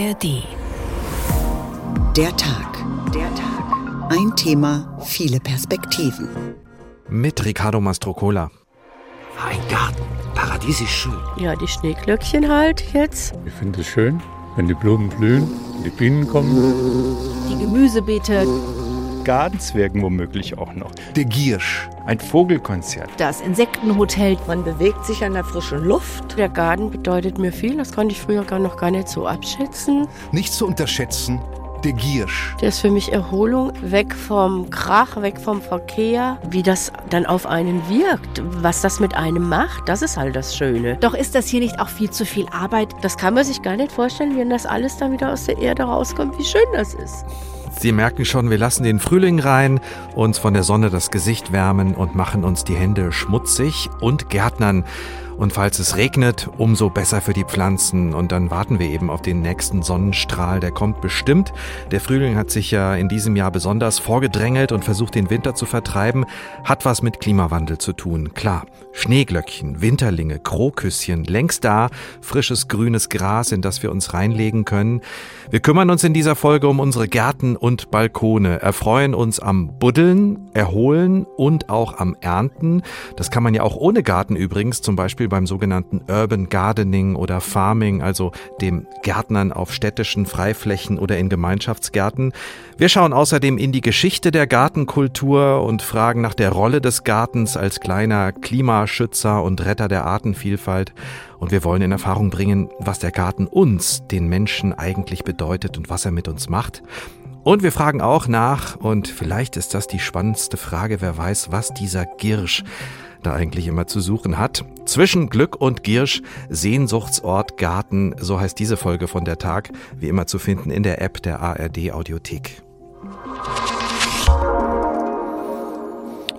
ARD. Der Tag. Der Tag. Ein Thema, viele Perspektiven. Mit Riccardo Mastrocola. Ein Garten, paradiesisch schön. Ja, die Schneeglöckchen halt jetzt. Ich finde es schön, wenn die Blumen blühen, die Bienen kommen. Die Gemüsebeete. Gartenzwergen womöglich auch noch. Der Giersch. Ein Vogelkonzert. Das Insektenhotel. Man bewegt sich an der frischen Luft. Der Garten bedeutet mir viel. Das konnte ich früher gar noch gar nicht so abschätzen. Nicht zu unterschätzen, der Giersch. Der ist für mich Erholung, weg vom Krach, weg vom Verkehr. Wie das dann auf einen wirkt, was das mit einem macht, das ist halt das Schöne. Doch ist das hier nicht auch viel zu viel Arbeit? Das kann man sich gar nicht vorstellen, wenn das alles dann wieder aus der Erde rauskommt, wie schön das ist. Sie merken schon, wir lassen den Frühling rein, uns von der Sonne das Gesicht wärmen und machen uns die Hände schmutzig und gärtnern. Und falls es regnet, umso besser für die Pflanzen. Und dann warten wir eben auf den nächsten Sonnenstrahl. Der kommt bestimmt. Der Frühling hat sich ja in diesem Jahr besonders vorgedrängelt und versucht, den Winter zu vertreiben. Hat was mit Klimawandel zu tun. Klar. Schneeglöckchen, Winterlinge, Krokuschen, längst da. Frisches grünes Gras, in das wir uns reinlegen können. Wir kümmern uns in dieser Folge um unsere Gärten und Balkone. Erfreuen uns am Buddeln, Erholen und auch am Ernten. Das kann man ja auch ohne Garten übrigens, zum Beispiel beim sogenannten Urban Gardening oder Farming, also dem Gärtnern auf städtischen Freiflächen oder in Gemeinschaftsgärten. Wir schauen außerdem in die Geschichte der Gartenkultur und fragen nach der Rolle des Gartens als kleiner Klimaschützer und Retter der Artenvielfalt. Und wir wollen in Erfahrung bringen, was der Garten uns, den Menschen, eigentlich bedeutet und was er mit uns macht. Und wir fragen auch nach, und vielleicht ist das die spannendste Frage, wer weiß, was dieser Girsch da eigentlich immer zu suchen hat. Zwischen Glück und Giersch, Sehnsuchtsort Garten, so heißt diese Folge von der Tag, wie immer zu finden in der App der ARD Audiothek.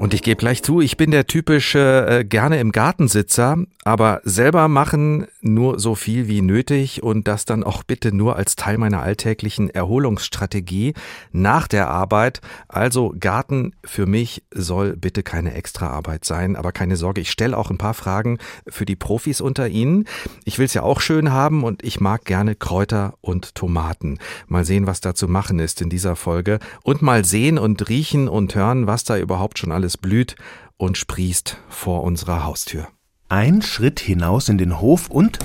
Und ich gebe gleich zu, ich bin der typische äh, gerne im Gartensitzer, aber selber machen nur so viel wie nötig und das dann auch bitte nur als Teil meiner alltäglichen Erholungsstrategie nach der Arbeit. Also Garten für mich soll bitte keine Extraarbeit sein, aber keine Sorge, ich stelle auch ein paar Fragen für die Profis unter Ihnen. Ich will es ja auch schön haben und ich mag gerne Kräuter und Tomaten. Mal sehen, was da zu machen ist in dieser Folge und mal sehen und riechen und hören, was da überhaupt schon alles blüht und sprießt vor unserer Haustür. Ein Schritt hinaus in den Hof und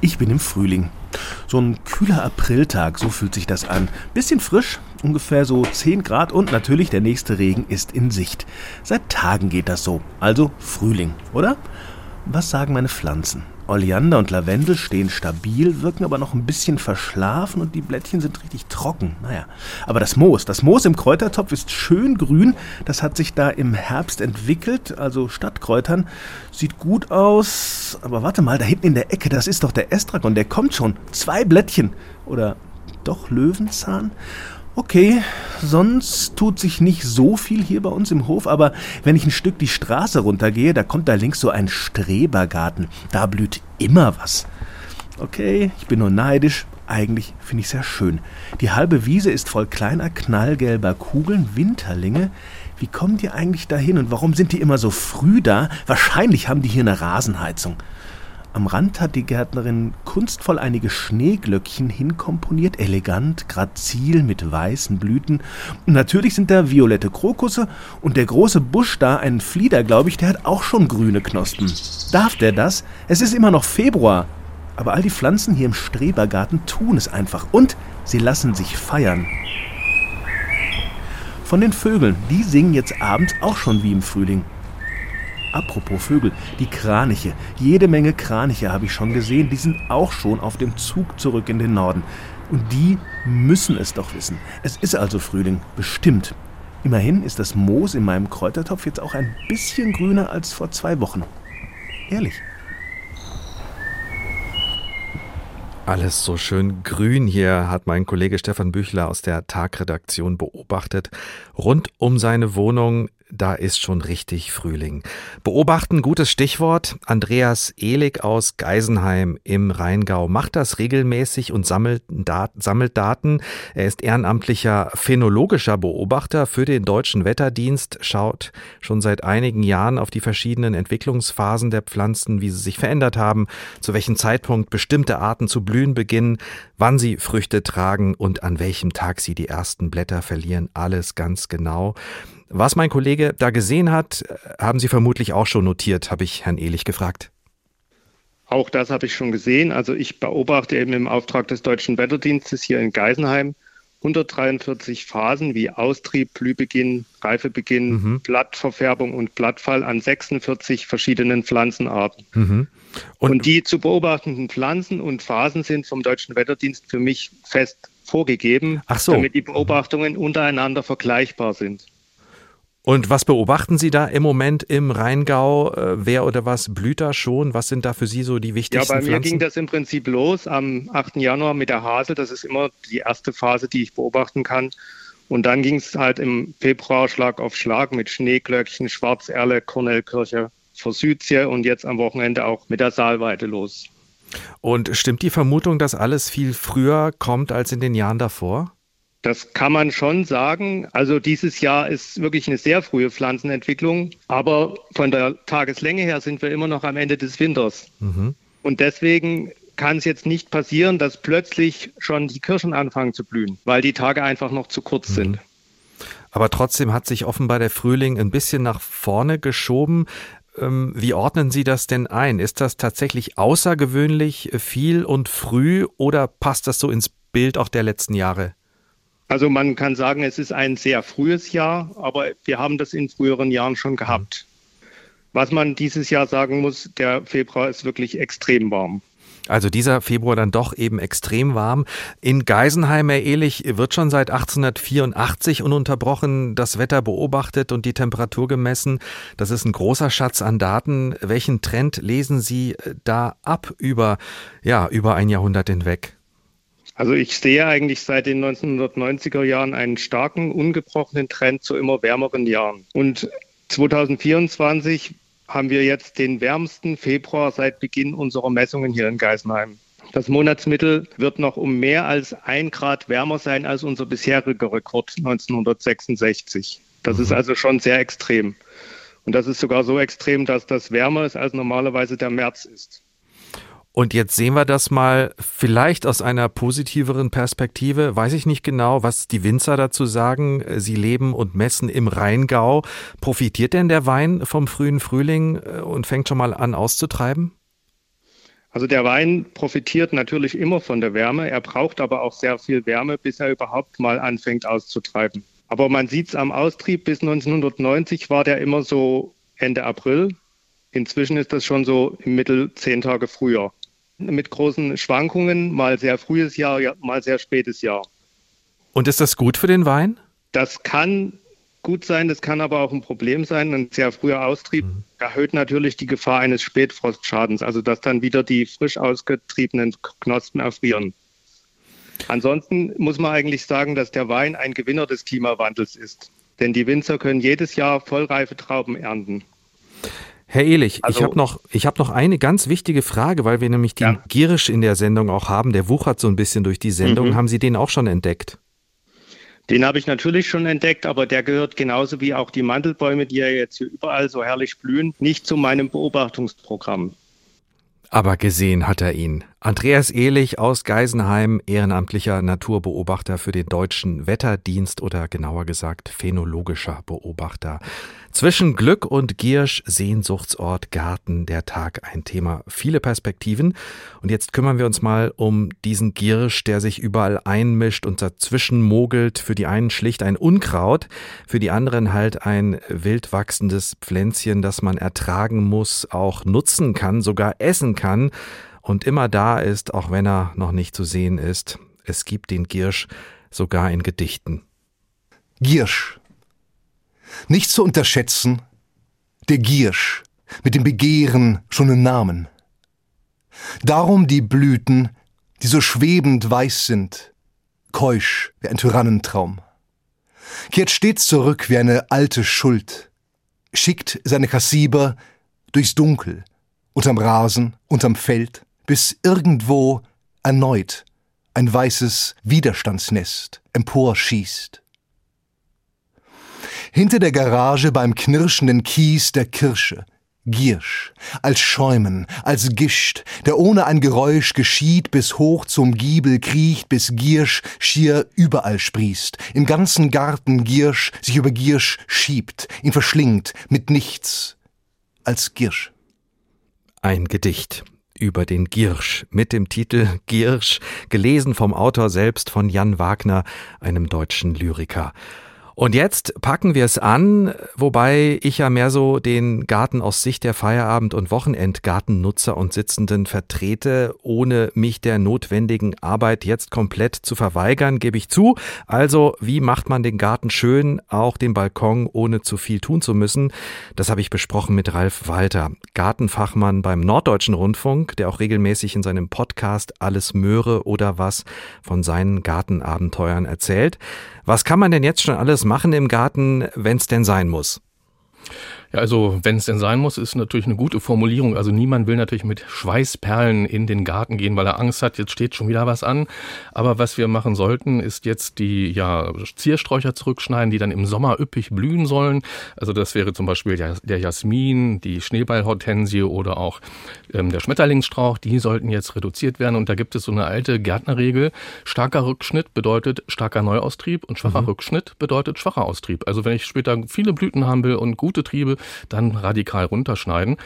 ich bin im Frühling. So ein kühler Apriltag, so fühlt sich das an. Bisschen frisch, ungefähr so 10 Grad und natürlich der nächste Regen ist in Sicht. Seit Tagen geht das so. Also Frühling, oder? Was sagen meine Pflanzen? Oleander und Lavendel stehen stabil, wirken aber noch ein bisschen verschlafen und die Blättchen sind richtig trocken. Naja, aber das Moos, das Moos im Kräutertopf ist schön grün. Das hat sich da im Herbst entwickelt, also Stadtkräutern. Sieht gut aus. Aber warte mal, da hinten in der Ecke, das ist doch der Estragon, der kommt schon. Zwei Blättchen. Oder doch Löwenzahn? Okay, sonst tut sich nicht so viel hier bei uns im Hof, aber wenn ich ein Stück die Straße runtergehe, da kommt da links so ein Strebergarten. Da blüht immer was. Okay, ich bin nur neidisch. Eigentlich finde ich sehr schön. Die halbe Wiese ist voll kleiner, knallgelber Kugeln, Winterlinge. Wie kommen die eigentlich dahin und warum sind die immer so früh da? Wahrscheinlich haben die hier eine Rasenheizung. Am Rand hat die Gärtnerin kunstvoll einige Schneeglöckchen hinkomponiert, elegant, grazil mit weißen Blüten. Und natürlich sind da violette Krokusse und der große Busch da, ein Flieder, glaube ich, der hat auch schon grüne Knospen. Darf der das? Es ist immer noch Februar. Aber all die Pflanzen hier im Strebergarten tun es einfach und sie lassen sich feiern. Von den Vögeln, die singen jetzt abends auch schon wie im Frühling. Apropos Vögel, die Kraniche. Jede Menge Kraniche habe ich schon gesehen. Die sind auch schon auf dem Zug zurück in den Norden. Und die müssen es doch wissen. Es ist also Frühling, bestimmt. Immerhin ist das Moos in meinem Kräutertopf jetzt auch ein bisschen grüner als vor zwei Wochen. Ehrlich. Alles so schön grün hier, hat mein Kollege Stefan Büchler aus der Tagredaktion beobachtet. Rund um seine Wohnung da ist schon richtig Frühling. Beobachten, gutes Stichwort. Andreas Ehlig aus Geisenheim im Rheingau macht das regelmäßig und sammelt, Dat sammelt Daten. Er ist ehrenamtlicher phänologischer Beobachter für den Deutschen Wetterdienst, schaut schon seit einigen Jahren auf die verschiedenen Entwicklungsphasen der Pflanzen, wie sie sich verändert haben, zu welchem Zeitpunkt bestimmte Arten zu blühen beginnen, wann sie Früchte tragen und an welchem Tag sie die ersten Blätter verlieren. Alles ganz genau. Was mein Kollege da gesehen hat, haben Sie vermutlich auch schon notiert, habe ich Herrn Ehlich gefragt. Auch das habe ich schon gesehen. Also ich beobachte eben im Auftrag des Deutschen Wetterdienstes hier in Geisenheim 143 Phasen wie Austrieb, Blühbeginn, Reifebeginn, mhm. Blattverfärbung und Blattfall an 46 verschiedenen Pflanzenarten. Mhm. Und, und, die zu beobachtenden Pflanzen und Phasen sind vom Deutschen Wetterdienst für mich fest vorgegeben, so. damit die Beobachtungen untereinander vergleichbar sind. Und was beobachten Sie da im Moment im Rheingau? Äh, wer oder was blüht da schon? Was sind da für Sie so die wichtigsten Ja, bei mir Pflanzen? ging das im Prinzip los am 8. Januar mit der Hasel. Das ist immer die erste Phase, die ich beobachten kann. Und dann ging es halt im Februar Schlag auf Schlag mit Schneeglöckchen, Schwarzerle, Kornelkirche, Forsythie und jetzt am Wochenende auch mit der Saalweide los. Und stimmt die Vermutung, dass alles viel früher kommt als in den Jahren davor? Das kann man schon sagen. Also dieses Jahr ist wirklich eine sehr frühe Pflanzenentwicklung, aber von der Tageslänge her sind wir immer noch am Ende des Winters. Mhm. Und deswegen kann es jetzt nicht passieren, dass plötzlich schon die Kirschen anfangen zu blühen, weil die Tage einfach noch zu kurz mhm. sind. Aber trotzdem hat sich offenbar der Frühling ein bisschen nach vorne geschoben. Ähm, wie ordnen Sie das denn ein? Ist das tatsächlich außergewöhnlich viel und früh oder passt das so ins Bild auch der letzten Jahre? Also man kann sagen, es ist ein sehr frühes Jahr, aber wir haben das in früheren Jahren schon gehabt. Was man dieses Jahr sagen muss, der Februar ist wirklich extrem warm. Also dieser Februar dann doch eben extrem warm. In Geisenheim, Herr Ehlich, wird schon seit 1884 ununterbrochen das Wetter beobachtet und die Temperatur gemessen. Das ist ein großer Schatz an Daten. Welchen Trend lesen Sie da ab über, ja, über ein Jahrhundert hinweg? Also ich sehe eigentlich seit den 1990er Jahren einen starken, ungebrochenen Trend zu immer wärmeren Jahren. Und 2024 haben wir jetzt den wärmsten Februar seit Beginn unserer Messungen hier in Geisenheim. Das Monatsmittel wird noch um mehr als ein Grad wärmer sein als unser bisheriger Rekord 1966. Das mhm. ist also schon sehr extrem. Und das ist sogar so extrem, dass das wärmer ist, als normalerweise der März ist. Und jetzt sehen wir das mal vielleicht aus einer positiveren Perspektive. Weiß ich nicht genau, was die Winzer dazu sagen. Sie leben und messen im Rheingau. Profitiert denn der Wein vom frühen Frühling äh, und fängt schon mal an auszutreiben? Also der Wein profitiert natürlich immer von der Wärme. Er braucht aber auch sehr viel Wärme, bis er überhaupt mal anfängt auszutreiben. Aber man sieht es am Austrieb. Bis 1990 war der immer so Ende April. Inzwischen ist das schon so im Mittel zehn Tage früher mit großen Schwankungen, mal sehr frühes Jahr, mal sehr spätes Jahr. Und ist das gut für den Wein? Das kann gut sein, das kann aber auch ein Problem sein. Ein sehr früher Austrieb mhm. erhöht natürlich die Gefahr eines Spätfrostschadens, also dass dann wieder die frisch ausgetriebenen Knospen erfrieren. Ansonsten muss man eigentlich sagen, dass der Wein ein Gewinner des Klimawandels ist. Denn die Winzer können jedes Jahr vollreife Trauben ernten. Herr Ehlich, also, ich habe noch, hab noch eine ganz wichtige Frage, weil wir nämlich den ja. Giersch in der Sendung auch haben. Der wuchert so ein bisschen durch die Sendung. Mhm. Haben Sie den auch schon entdeckt? Den habe ich natürlich schon entdeckt, aber der gehört genauso wie auch die Mandelbäume, die ja jetzt hier überall so herrlich blühen, nicht zu meinem Beobachtungsprogramm. Aber gesehen hat er ihn. Andreas Ehlich aus Geisenheim, ehrenamtlicher Naturbeobachter für den Deutschen Wetterdienst oder genauer gesagt phänologischer Beobachter. Zwischen Glück und Giersch, Sehnsuchtsort, Garten, der Tag, ein Thema, viele Perspektiven. Und jetzt kümmern wir uns mal um diesen Giersch, der sich überall einmischt und dazwischen mogelt. Für die einen schlicht ein Unkraut, für die anderen halt ein wild wachsendes Pflänzchen, das man ertragen muss, auch nutzen kann, sogar essen kann und immer da ist, auch wenn er noch nicht zu sehen ist. Es gibt den Giersch sogar in Gedichten. Giersch nicht zu unterschätzen, der Giersch mit dem Begehren schon im Namen. Darum die Blüten, die so schwebend weiß sind, keusch wie ein Tyrannentraum. Kehrt stets zurück wie eine alte Schuld, schickt seine Kassiber durchs Dunkel, unterm Rasen, unterm Feld, bis irgendwo erneut ein weißes Widerstandsnest emporschießt. Hinter der Garage beim knirschenden Kies der Kirsche Giersch, als Schäumen, als Gischt, der ohne ein Geräusch geschieht, bis hoch zum Giebel kriecht, bis Giersch schier überall sprießt, im ganzen Garten Giersch sich über Giersch schiebt, ihn verschlingt mit nichts als Giersch. Ein Gedicht über den Giersch mit dem Titel Giersch, gelesen vom Autor selbst von Jan Wagner, einem deutschen Lyriker. Und jetzt packen wir es an, wobei ich ja mehr so den Garten aus Sicht der Feierabend- und Wochenendgartennutzer und Sitzenden vertrete, ohne mich der notwendigen Arbeit jetzt komplett zu verweigern, gebe ich zu. Also, wie macht man den Garten schön, auch den Balkon, ohne zu viel tun zu müssen? Das habe ich besprochen mit Ralf Walter, Gartenfachmann beim Norddeutschen Rundfunk, der auch regelmäßig in seinem Podcast Alles Möhre oder was von seinen Gartenabenteuern erzählt. Was kann man denn jetzt schon alles machen im Garten, wenn es denn sein muss? Ja, also wenn es denn sein muss, ist natürlich eine gute Formulierung. Also niemand will natürlich mit Schweißperlen in den Garten gehen, weil er Angst hat, jetzt steht schon wieder was an. Aber was wir machen sollten, ist jetzt die ja, Ziersträucher zurückschneiden, die dann im Sommer üppig blühen sollen. Also das wäre zum Beispiel der Jasmin, die Schneeballhortensie oder auch ähm, der Schmetterlingsstrauch. Die sollten jetzt reduziert werden. Und da gibt es so eine alte Gärtnerregel. Starker Rückschnitt bedeutet starker Neuaustrieb und schwacher mhm. Rückschnitt bedeutet schwacher Austrieb. Also wenn ich später viele Blüten haben will und gute Triebe, dann radikal runterschneiden.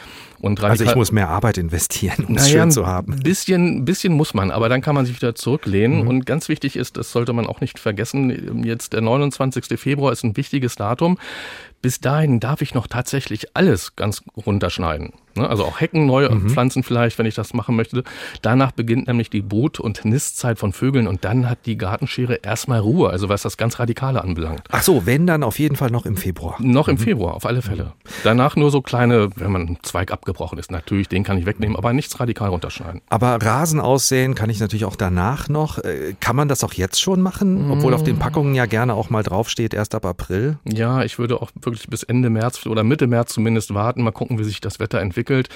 Und also ich muss mehr Arbeit investieren, um es naja, schön zu haben. Ein bisschen, bisschen muss man, aber dann kann man sich wieder zurücklehnen. Mhm. Und ganz wichtig ist, das sollte man auch nicht vergessen, jetzt der 29. Februar ist ein wichtiges Datum. Bis dahin darf ich noch tatsächlich alles ganz runterschneiden. Ne? Also auch Hecken neu mhm. pflanzen vielleicht, wenn ich das machen möchte. Danach beginnt nämlich die Brut- und Nistzeit von Vögeln und dann hat die Gartenschere erstmal Ruhe, also was das ganz Radikale anbelangt. Ach so, wenn dann auf jeden Fall noch im Februar. Noch im mhm. Februar, auf alle Fälle. Danach nur so kleine, wenn man ein Zweig abgebrochen ist, natürlich, den kann ich wegnehmen, aber nichts radikal runterschneiden. Aber Rasen aussehen kann ich natürlich auch danach noch. Äh, kann man das auch jetzt schon machen, obwohl auf den mm. Packungen ja gerne auch mal draufsteht, erst ab April? Ja, ich würde auch wirklich wirklich bis Ende März oder Mitte März zumindest warten. Mal gucken, wie sich das Wetter entwickelt.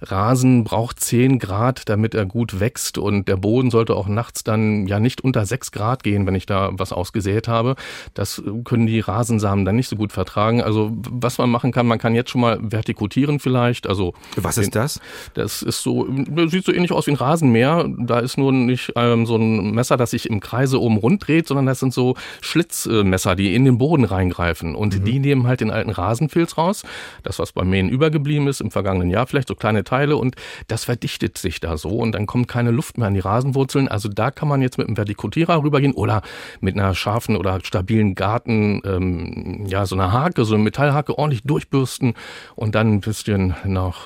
Rasen braucht 10 Grad, damit er gut wächst und der Boden sollte auch nachts dann ja nicht unter 6 Grad gehen, wenn ich da was ausgesät habe. Das können die Rasensamen dann nicht so gut vertragen. Also was man machen kann, man kann jetzt schon mal vertikutieren vielleicht. Also was ist das? Das ist so, sieht so ähnlich aus wie ein Rasenmäher. Da ist nur nicht ähm, so ein Messer, das sich im Kreise oben rund dreht, sondern das sind so Schlitzmesser, die in den Boden reingreifen und mhm. die nehmen halt den alten Rasenfilz raus. Das, was beim Mähen übergeblieben ist im vergangenen Jahr, vielleicht so kleine Teile und das verdichtet sich da so und dann kommt keine Luft mehr an die Rasenwurzeln. Also da kann man jetzt mit einem Vertikutierer rübergehen oder mit einer scharfen oder stabilen Garten, ähm, ja, so einer Hake, so eine Metallhake ordentlich durchbürsten und dann ein bisschen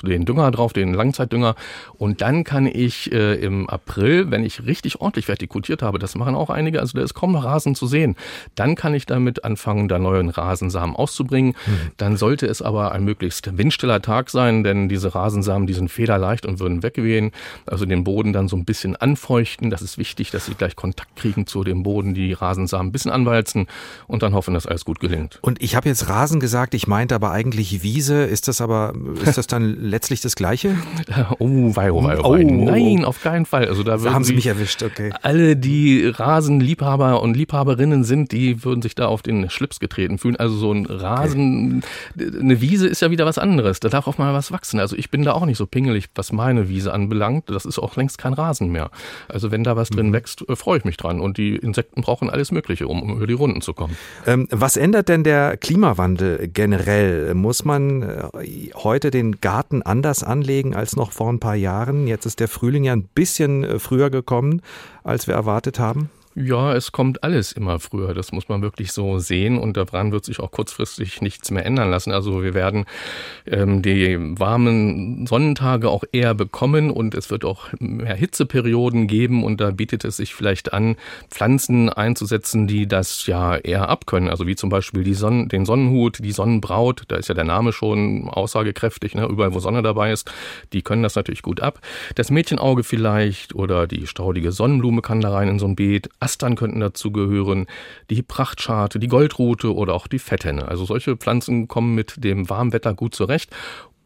noch den Dünger drauf, den Langzeitdünger. Und dann kann ich äh, im April, wenn ich richtig ordentlich vertikutiert habe, das machen auch einige, also da ist kaum noch Rasen zu sehen, dann kann ich damit anfangen, da neuen Rasensamen auszubringen. Mhm. Dann sollte es aber ein möglichst windstiller Tag sein, denn diese Rasensamen, die sind federleicht und würden wegwehen. Also den Boden dann so ein bisschen anfeuchten. Das ist wichtig, dass sie gleich Kontakt kriegen zu dem Boden, die Rasensamen ein bisschen anwalzen und dann hoffen, dass alles gut gelingt. Und ich habe jetzt Rasen gesagt, ich meinte aber eigentlich Wiese. Ist das aber, ist das dann letztlich das Gleiche? oh, wei, oh, wei, oh, wei. Oh, Nein, auf keinen Fall. Also da, haben Sie mich erwischt, okay. Alle, die Rasenliebhaber und Liebhaberinnen sind, die würden sich da auf den Schlips getreten fühlen. Also so ein Rasen, eine Wiese ist ja wieder was anderes. Da darf auch mal was wachsen. Also ich bin da auch nicht so pingelig, was meine Wiese anbelangt. Das ist auch längst kein Rasen mehr. Also wenn da was drin mhm. wächst, äh, freue ich mich dran. Und die Insekten brauchen alles Mögliche, um über die Runden zu kommen. Ähm, was ändert denn der Klimawandel generell? Muss man äh, heute den Garten anders anlegen als noch vor ein paar Jahren? Jetzt ist der Frühling ja ein bisschen äh, früher gekommen, als wir erwartet haben. Ja, es kommt alles immer früher. Das muss man wirklich so sehen und daran wird sich auch kurzfristig nichts mehr ändern lassen. Also wir werden ähm, die warmen Sonnentage auch eher bekommen und es wird auch mehr Hitzeperioden geben und da bietet es sich vielleicht an, Pflanzen einzusetzen, die das ja eher abkönnen. Also wie zum Beispiel die Sonnen, den Sonnenhut, die Sonnenbraut, da ist ja der Name schon aussagekräftig, ne? überall wo Sonne dabei ist, die können das natürlich gut ab. Das Mädchenauge vielleicht oder die staudige Sonnenblume kann da rein in so ein Beet. Astern könnten dazu gehören, die Prachtscharte, die Goldrute oder auch die Fetthenne. Also solche Pflanzen kommen mit dem warmen Wetter gut zurecht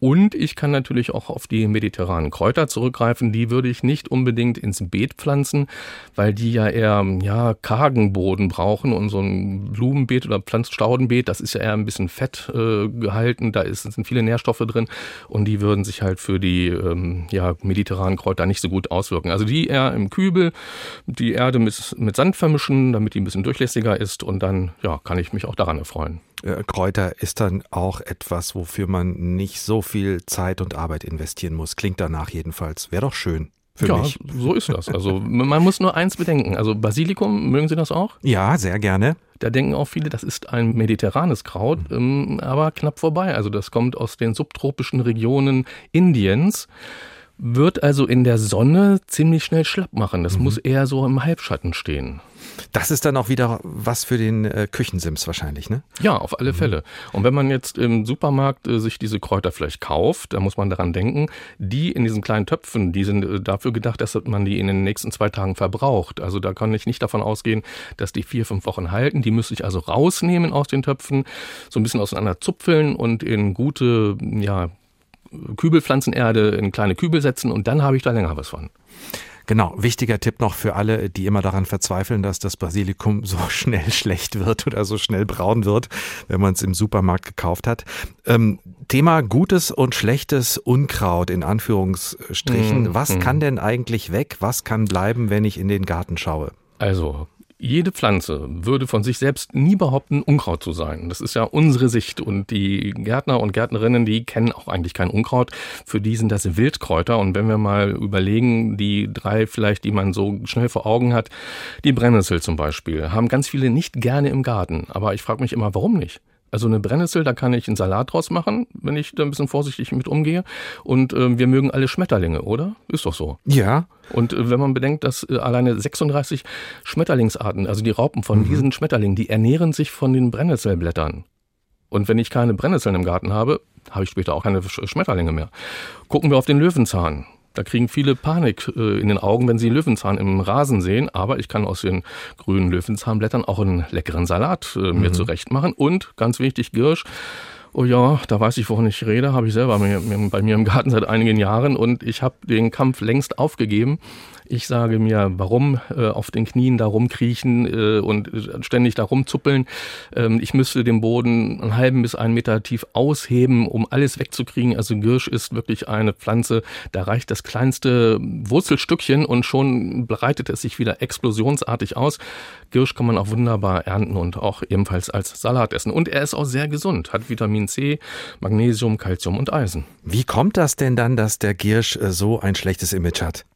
und ich kann natürlich auch auf die mediterranen Kräuter zurückgreifen. Die würde ich nicht unbedingt ins Beet pflanzen, weil die ja eher ja, kargen Boden brauchen. Und so ein Blumenbeet oder Pflanzstaudenbeet, das ist ja eher ein bisschen fett äh, gehalten. Da ist, sind viele Nährstoffe drin und die würden sich halt für die ähm, ja, mediterranen Kräuter nicht so gut auswirken. Also die eher im Kübel, die Erde mit, mit Sand vermischen, damit die ein bisschen durchlässiger ist und dann ja, kann ich mich auch daran erfreuen. Äh, Kräuter ist dann auch etwas, wofür man nicht so viel Zeit und Arbeit investieren muss. Klingt danach jedenfalls. Wäre doch schön. Für ja, mich. so ist das. Also man muss nur eins bedenken. Also Basilikum, mögen Sie das auch? Ja, sehr gerne. Da denken auch viele, das ist ein mediterranes Kraut, ähm, aber knapp vorbei. Also das kommt aus den subtropischen Regionen Indiens wird also in der Sonne ziemlich schnell schlapp machen. Das mhm. muss eher so im Halbschatten stehen. Das ist dann auch wieder was für den äh, Küchensims wahrscheinlich, ne? Ja, auf alle mhm. Fälle. Und wenn man jetzt im Supermarkt äh, sich diese Kräuter vielleicht kauft, dann muss man daran denken, die in diesen kleinen Töpfen, die sind äh, dafür gedacht, dass man die in den nächsten zwei Tagen verbraucht. Also da kann ich nicht davon ausgehen, dass die vier, fünf Wochen halten. Die müsste ich also rausnehmen aus den Töpfen, so ein bisschen auseinander zupfeln und in gute, ja, Kübelpflanzenerde in kleine Kübel setzen und dann habe ich da länger was von. Genau, wichtiger Tipp noch für alle, die immer daran verzweifeln, dass das Basilikum so schnell schlecht wird oder so schnell braun wird, wenn man es im Supermarkt gekauft hat. Ähm, Thema gutes und schlechtes Unkraut in Anführungsstrichen. Mm, Was mm. kann denn eigentlich weg? Was kann bleiben, wenn ich in den Garten schaue? Also jede Pflanze würde von sich selbst nie behaupten, Unkraut zu sein. Das ist ja unsere Sicht. Und die Gärtner und Gärtnerinnen, die kennen auch eigentlich kein Unkraut. Für die sind das Wildkräuter. Und wenn wir mal überlegen, die drei vielleicht, die man so schnell vor Augen hat, die Brennnessel zum Beispiel, haben ganz viele nicht gerne im Garten. Aber ich frage mich immer, warum nicht? Also eine Brennnessel, da kann ich einen Salat draus machen, wenn ich da ein bisschen vorsichtig mit umgehe. Und äh, wir mögen alle Schmetterlinge, oder? Ist doch so. Ja. Und äh, wenn man bedenkt, dass äh, alleine 36 Schmetterlingsarten, also die Raupen von mhm. diesen Schmetterlingen, die ernähren sich von den Brennnesselblättern. Und wenn ich keine Brennnesseln im Garten habe, habe ich später auch keine Schmetterlinge mehr. Gucken wir auf den Löwenzahn. Da kriegen viele Panik äh, in den Augen, wenn sie Löwenzahn im Rasen sehen. Aber ich kann aus den grünen Löwenzahnblättern auch einen leckeren Salat äh, mir mhm. zurecht machen. Und ganz wichtig, Girsch. Oh ja, da weiß ich, wovon ich rede, habe ich selber bei mir im Garten seit einigen Jahren und ich habe den Kampf längst aufgegeben. Ich sage mir, warum äh, auf den Knien da rumkriechen äh, und ständig da rumzuppeln. Ähm, ich müsste den Boden einen halben bis einen Meter tief ausheben, um alles wegzukriegen. Also Girsch ist wirklich eine Pflanze, da reicht das kleinste Wurzelstückchen und schon breitet es sich wieder explosionsartig aus. Girsch kann man auch wunderbar ernten und auch ebenfalls als Salat essen. Und er ist auch sehr gesund, hat Vitamin C, Magnesium, Calcium und Eisen. Wie kommt das denn dann, dass der Giersch äh, so ein schlechtes Image hat?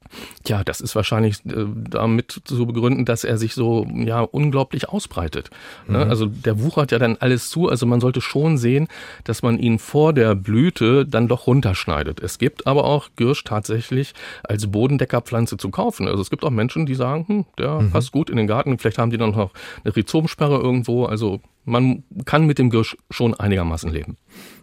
Ja, das ist wahrscheinlich äh, damit zu begründen, dass er sich so ja unglaublich ausbreitet. Ne? Mhm. Also der wuchert ja dann alles zu. Also man sollte schon sehen, dass man ihn vor der Blüte dann doch runterschneidet. Es gibt aber auch Girsch tatsächlich als Bodendeckerpflanze zu kaufen. Also es gibt auch Menschen, die sagen, hm, der mhm. passt gut in den Garten. Vielleicht haben die dann noch eine Rhizomsperre irgendwo. Also man kann mit dem Girsch schon einigermaßen leben.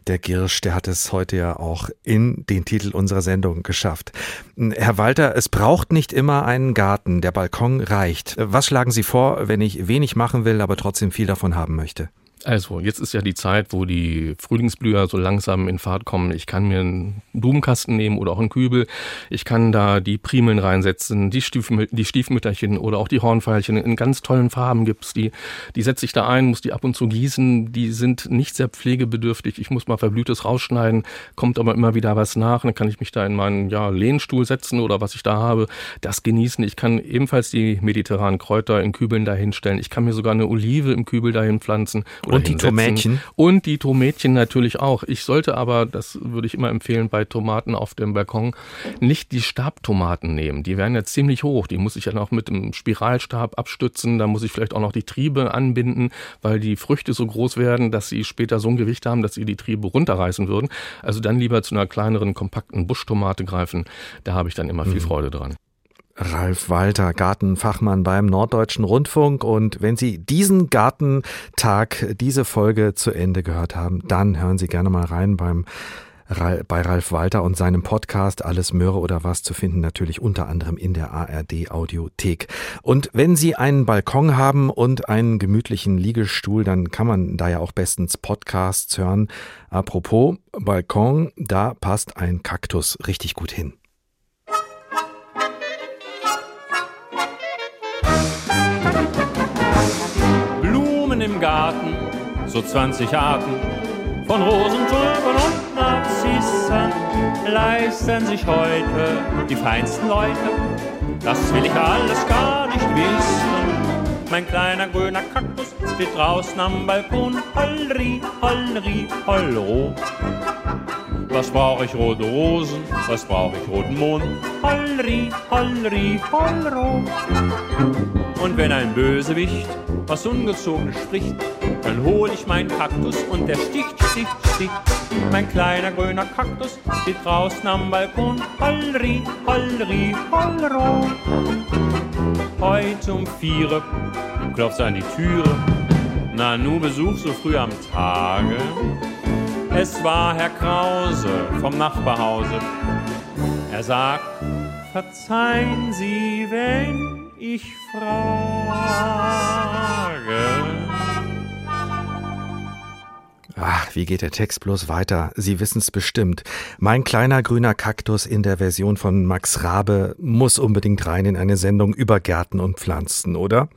Der Girsch, der hat es heute ja auch in den Titel unserer Sendung geschafft. Herr Walter, es braucht nicht immer einen Garten, der Balkon reicht. Was schlagen Sie vor, wenn ich wenig machen will, aber trotzdem viel davon haben möchte? Also, jetzt ist ja die Zeit, wo die Frühlingsblüher so langsam in Fahrt kommen. Ich kann mir einen Blumenkasten nehmen oder auch einen Kübel. Ich kann da die Primeln reinsetzen, die, Stiefmü die Stiefmütterchen oder auch die Hornfeilchen. In ganz tollen Farben gibt's die. Die setze ich da ein, muss die ab und zu gießen. Die sind nicht sehr pflegebedürftig. Ich muss mal Verblühtes rausschneiden, kommt aber immer wieder was nach. Dann kann ich mich da in meinen ja, Lehnstuhl setzen oder was ich da habe, das genießen. Ich kann ebenfalls die mediterranen Kräuter in Kübeln dahinstellen. Ich kann mir sogar eine Olive im Kübel dahin pflanzen und die Tomätchen? Und die Tomätchen natürlich auch. Ich sollte aber, das würde ich immer empfehlen, bei Tomaten auf dem Balkon nicht die Stabtomaten nehmen. Die werden ja ziemlich hoch. Die muss ich ja noch mit dem Spiralstab abstützen. Da muss ich vielleicht auch noch die Triebe anbinden, weil die Früchte so groß werden, dass sie später so ein Gewicht haben, dass sie die Triebe runterreißen würden. Also dann lieber zu einer kleineren, kompakten Buschtomate greifen. Da habe ich dann immer viel mhm. Freude dran. Ralf Walter, Gartenfachmann beim Norddeutschen Rundfunk. Und wenn Sie diesen Gartentag, diese Folge zu Ende gehört haben, dann hören Sie gerne mal rein beim bei Ralf Walter und seinem Podcast Alles Möhre oder was zu finden, natürlich unter anderem in der ARD Audiothek. Und wenn Sie einen Balkon haben und einen gemütlichen Liegestuhl, dann kann man da ja auch bestens Podcasts hören. Apropos Balkon, da passt ein Kaktus richtig gut hin. Garten, so 20 Arten von Rosen, Tulpen und Narzissen leisten sich heute die feinsten Leute. Das will ich alles gar nicht wissen. Mein kleiner grüner Kaktus steht draußen am Balkon. Holleri, holleri, hollero. Was brauch ich rote Rosen? Was brauch ich roten Mond? Holleri, holleri, hollero. Und wenn ein Bösewicht was Ungezogenes spricht, dann hol ich meinen Kaktus und der sticht, sticht, sticht. Mein kleiner grüner Kaktus steht draußen am Balkon. Holleri, holleri, hollero. Heute um vier klopft's an die Türe. Na, nu Besuch so früh am Tage. Es war Herr Krause vom Nachbarhause. Er sagt, verzeihen Sie, wenn ich frage. Ach, wie geht der Text bloß weiter? Sie wissen's bestimmt. Mein kleiner grüner Kaktus in der Version von Max Rabe muss unbedingt rein in eine Sendung über Gärten und Pflanzen, oder?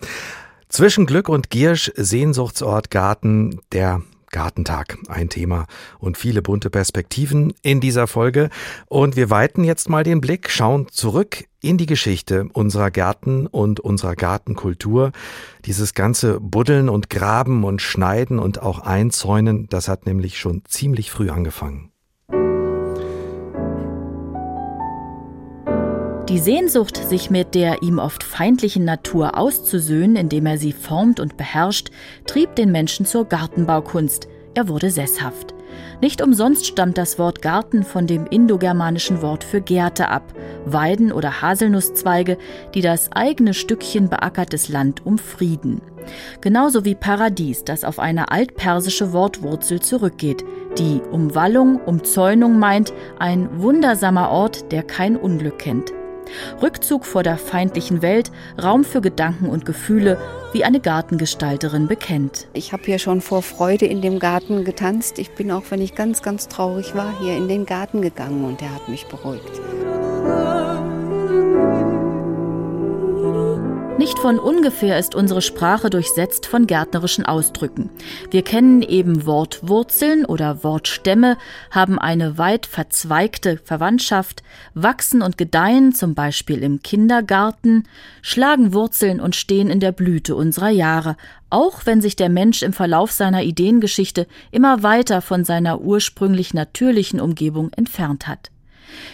Zwischen Glück und Giersch, Sehnsuchtsort Garten, der Gartentag ein Thema und viele bunte Perspektiven in dieser Folge. Und wir weiten jetzt mal den Blick, schauen zurück in die Geschichte unserer Gärten und unserer Gartenkultur. Dieses ganze Buddeln und Graben und Schneiden und auch Einzäunen, das hat nämlich schon ziemlich früh angefangen. Die Sehnsucht, sich mit der ihm oft feindlichen Natur auszusöhnen, indem er sie formt und beherrscht, trieb den Menschen zur Gartenbaukunst. Er wurde sesshaft. Nicht umsonst stammt das Wort Garten von dem indogermanischen Wort für Gärte ab, Weiden oder Haselnusszweige, die das eigene Stückchen beackertes Land umfrieden. Genauso wie Paradies, das auf eine altpersische Wortwurzel zurückgeht, die Umwallung, Umzäunung meint, ein wundersamer Ort, der kein Unglück kennt. Rückzug vor der feindlichen Welt, Raum für Gedanken und Gefühle, wie eine Gartengestalterin bekennt. Ich habe hier schon vor Freude in dem Garten getanzt. Ich bin auch, wenn ich ganz, ganz traurig war, hier in den Garten gegangen und der hat mich beruhigt. Nicht von ungefähr ist unsere Sprache durchsetzt von gärtnerischen Ausdrücken. Wir kennen eben Wortwurzeln oder Wortstämme, haben eine weit verzweigte Verwandtschaft, wachsen und gedeihen zum Beispiel im Kindergarten, schlagen Wurzeln und stehen in der Blüte unserer Jahre, auch wenn sich der Mensch im Verlauf seiner Ideengeschichte immer weiter von seiner ursprünglich natürlichen Umgebung entfernt hat.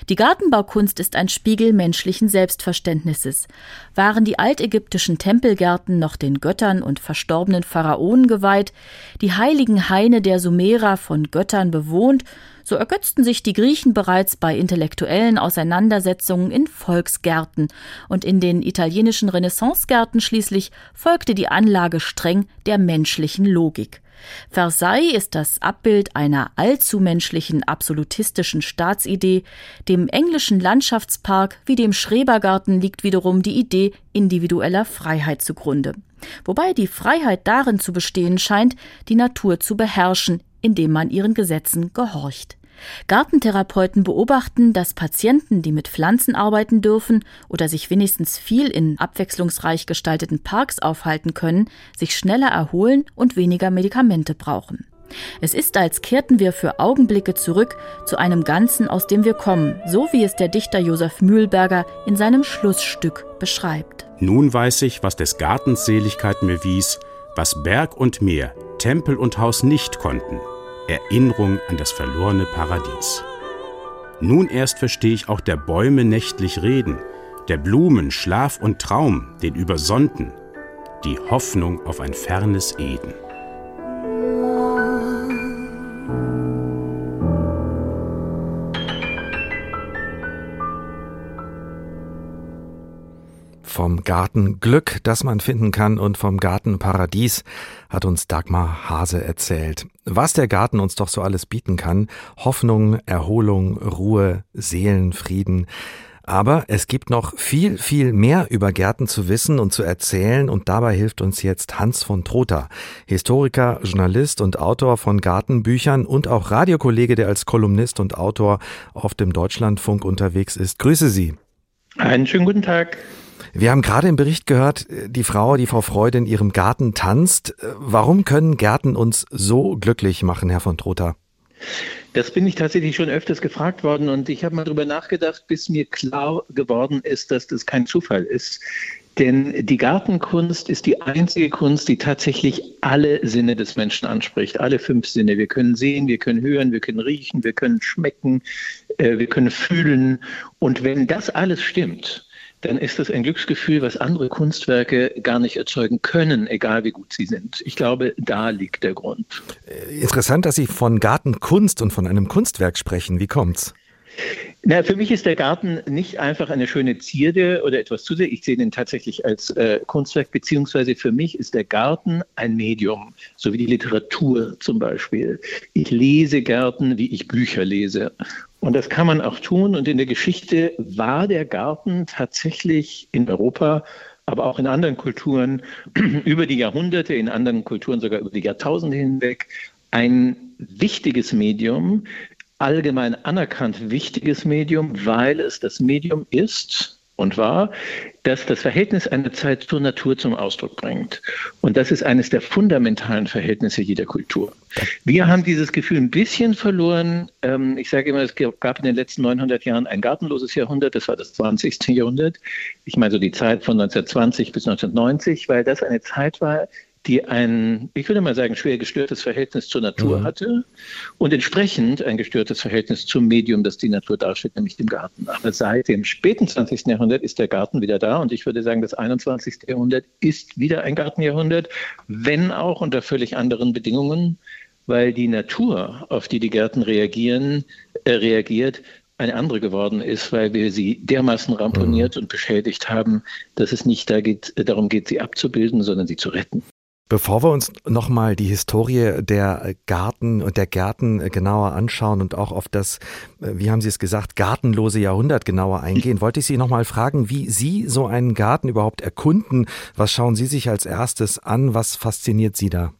Die Gartenbaukunst ist ein Spiegel menschlichen Selbstverständnisses. Waren die altägyptischen Tempelgärten noch den Göttern und verstorbenen Pharaonen geweiht, die heiligen Haine der Sumerer von Göttern bewohnt, so ergötzten sich die Griechen bereits bei intellektuellen Auseinandersetzungen in Volksgärten, und in den italienischen Renaissancegärten schließlich folgte die Anlage streng der menschlichen Logik. Versailles ist das Abbild einer allzu menschlichen absolutistischen Staatsidee, dem englischen Landschaftspark wie dem Schrebergarten liegt wiederum die Idee individueller Freiheit zugrunde. Wobei die Freiheit darin zu bestehen scheint, die Natur zu beherrschen, indem man ihren Gesetzen gehorcht. Gartentherapeuten beobachten, dass Patienten, die mit Pflanzen arbeiten dürfen oder sich wenigstens viel in abwechslungsreich gestalteten Parks aufhalten können, sich schneller erholen und weniger Medikamente brauchen. Es ist, als kehrten wir für Augenblicke zurück zu einem Ganzen, aus dem wir kommen, so wie es der Dichter Josef Mühlberger in seinem Schlussstück beschreibt. Nun weiß ich, was des Gartens Seligkeit mir wies, was Berg und Meer, Tempel und Haus nicht konnten, Erinnerung an das verlorene Paradies. Nun erst verstehe ich auch der Bäume nächtlich Reden, der Blumen Schlaf und Traum, den Übersonnten, die Hoffnung auf ein fernes Eden. Vom Gartenglück, das man finden kann und vom Gartenparadies hat uns Dagmar Hase erzählt. Was der Garten uns doch so alles bieten kann. Hoffnung, Erholung, Ruhe, Seelenfrieden. Aber es gibt noch viel, viel mehr über Gärten zu wissen und zu erzählen und dabei hilft uns jetzt Hans von Trotha, Historiker, Journalist und Autor von Gartenbüchern und auch Radiokollege, der als Kolumnist und Autor auf dem Deutschlandfunk unterwegs ist. Grüße Sie. Einen schönen guten Tag. Wir haben gerade im Bericht gehört, die Frau, die Frau Freude in ihrem Garten tanzt. Warum können Gärten uns so glücklich machen, Herr von Trotha? Das bin ich tatsächlich schon öfters gefragt worden und ich habe mal darüber nachgedacht, bis mir klar geworden ist, dass das kein Zufall ist. Denn die Gartenkunst ist die einzige Kunst, die tatsächlich alle Sinne des Menschen anspricht, alle fünf Sinne. Wir können sehen, wir können hören, wir können riechen, wir können schmecken, äh, wir können fühlen. Und wenn das alles stimmt, dann ist das ein Glücksgefühl, was andere Kunstwerke gar nicht erzeugen können, egal wie gut sie sind. Ich glaube, da liegt der Grund. Äh, interessant, dass Sie von Gartenkunst und von einem Kunstwerk sprechen. Wie kommt's? Na, für mich ist der Garten nicht einfach eine schöne Zierde oder etwas zu sehr. Ich sehe den tatsächlich als äh, Kunstwerk, beziehungsweise für mich ist der Garten ein Medium, so wie die Literatur zum Beispiel. Ich lese Gärten, wie ich Bücher lese. Und das kann man auch tun. Und in der Geschichte war der Garten tatsächlich in Europa, aber auch in anderen Kulturen über die Jahrhunderte, in anderen Kulturen sogar über die Jahrtausende hinweg ein wichtiges Medium, allgemein anerkannt wichtiges Medium, weil es das Medium ist, und war, dass das Verhältnis einer Zeit zur Natur zum Ausdruck bringt. Und das ist eines der fundamentalen Verhältnisse jeder Kultur. Wir haben dieses Gefühl ein bisschen verloren. Ähm, ich sage immer, es gab in den letzten 900 Jahren ein gartenloses Jahrhundert, das war das 20. Jahrhundert. Ich meine so die Zeit von 1920 bis 1990, weil das eine Zeit war, die ein, ich würde mal sagen, schwer gestörtes Verhältnis zur Natur mhm. hatte und entsprechend ein gestörtes Verhältnis zum Medium, das die Natur darstellt, nämlich dem Garten. Aber seit dem späten 20. Jahrhundert ist der Garten wieder da und ich würde sagen, das 21. Jahrhundert ist wieder ein Gartenjahrhundert, wenn auch unter völlig anderen Bedingungen, weil die Natur, auf die die Gärten reagieren, äh, reagiert, eine andere geworden ist, weil wir sie dermaßen ramponiert mhm. und beschädigt haben, dass es nicht da geht, darum geht, sie abzubilden, sondern sie zu retten. Bevor wir uns nochmal die Historie der Garten und der Gärten genauer anschauen und auch auf das, äh, wie haben Sie es gesagt, gartenlose Jahrhundert genauer eingehen, wollte ich Sie nochmal fragen, wie Sie so einen Garten überhaupt erkunden. Was schauen Sie sich als erstes an? Was fasziniert Sie da?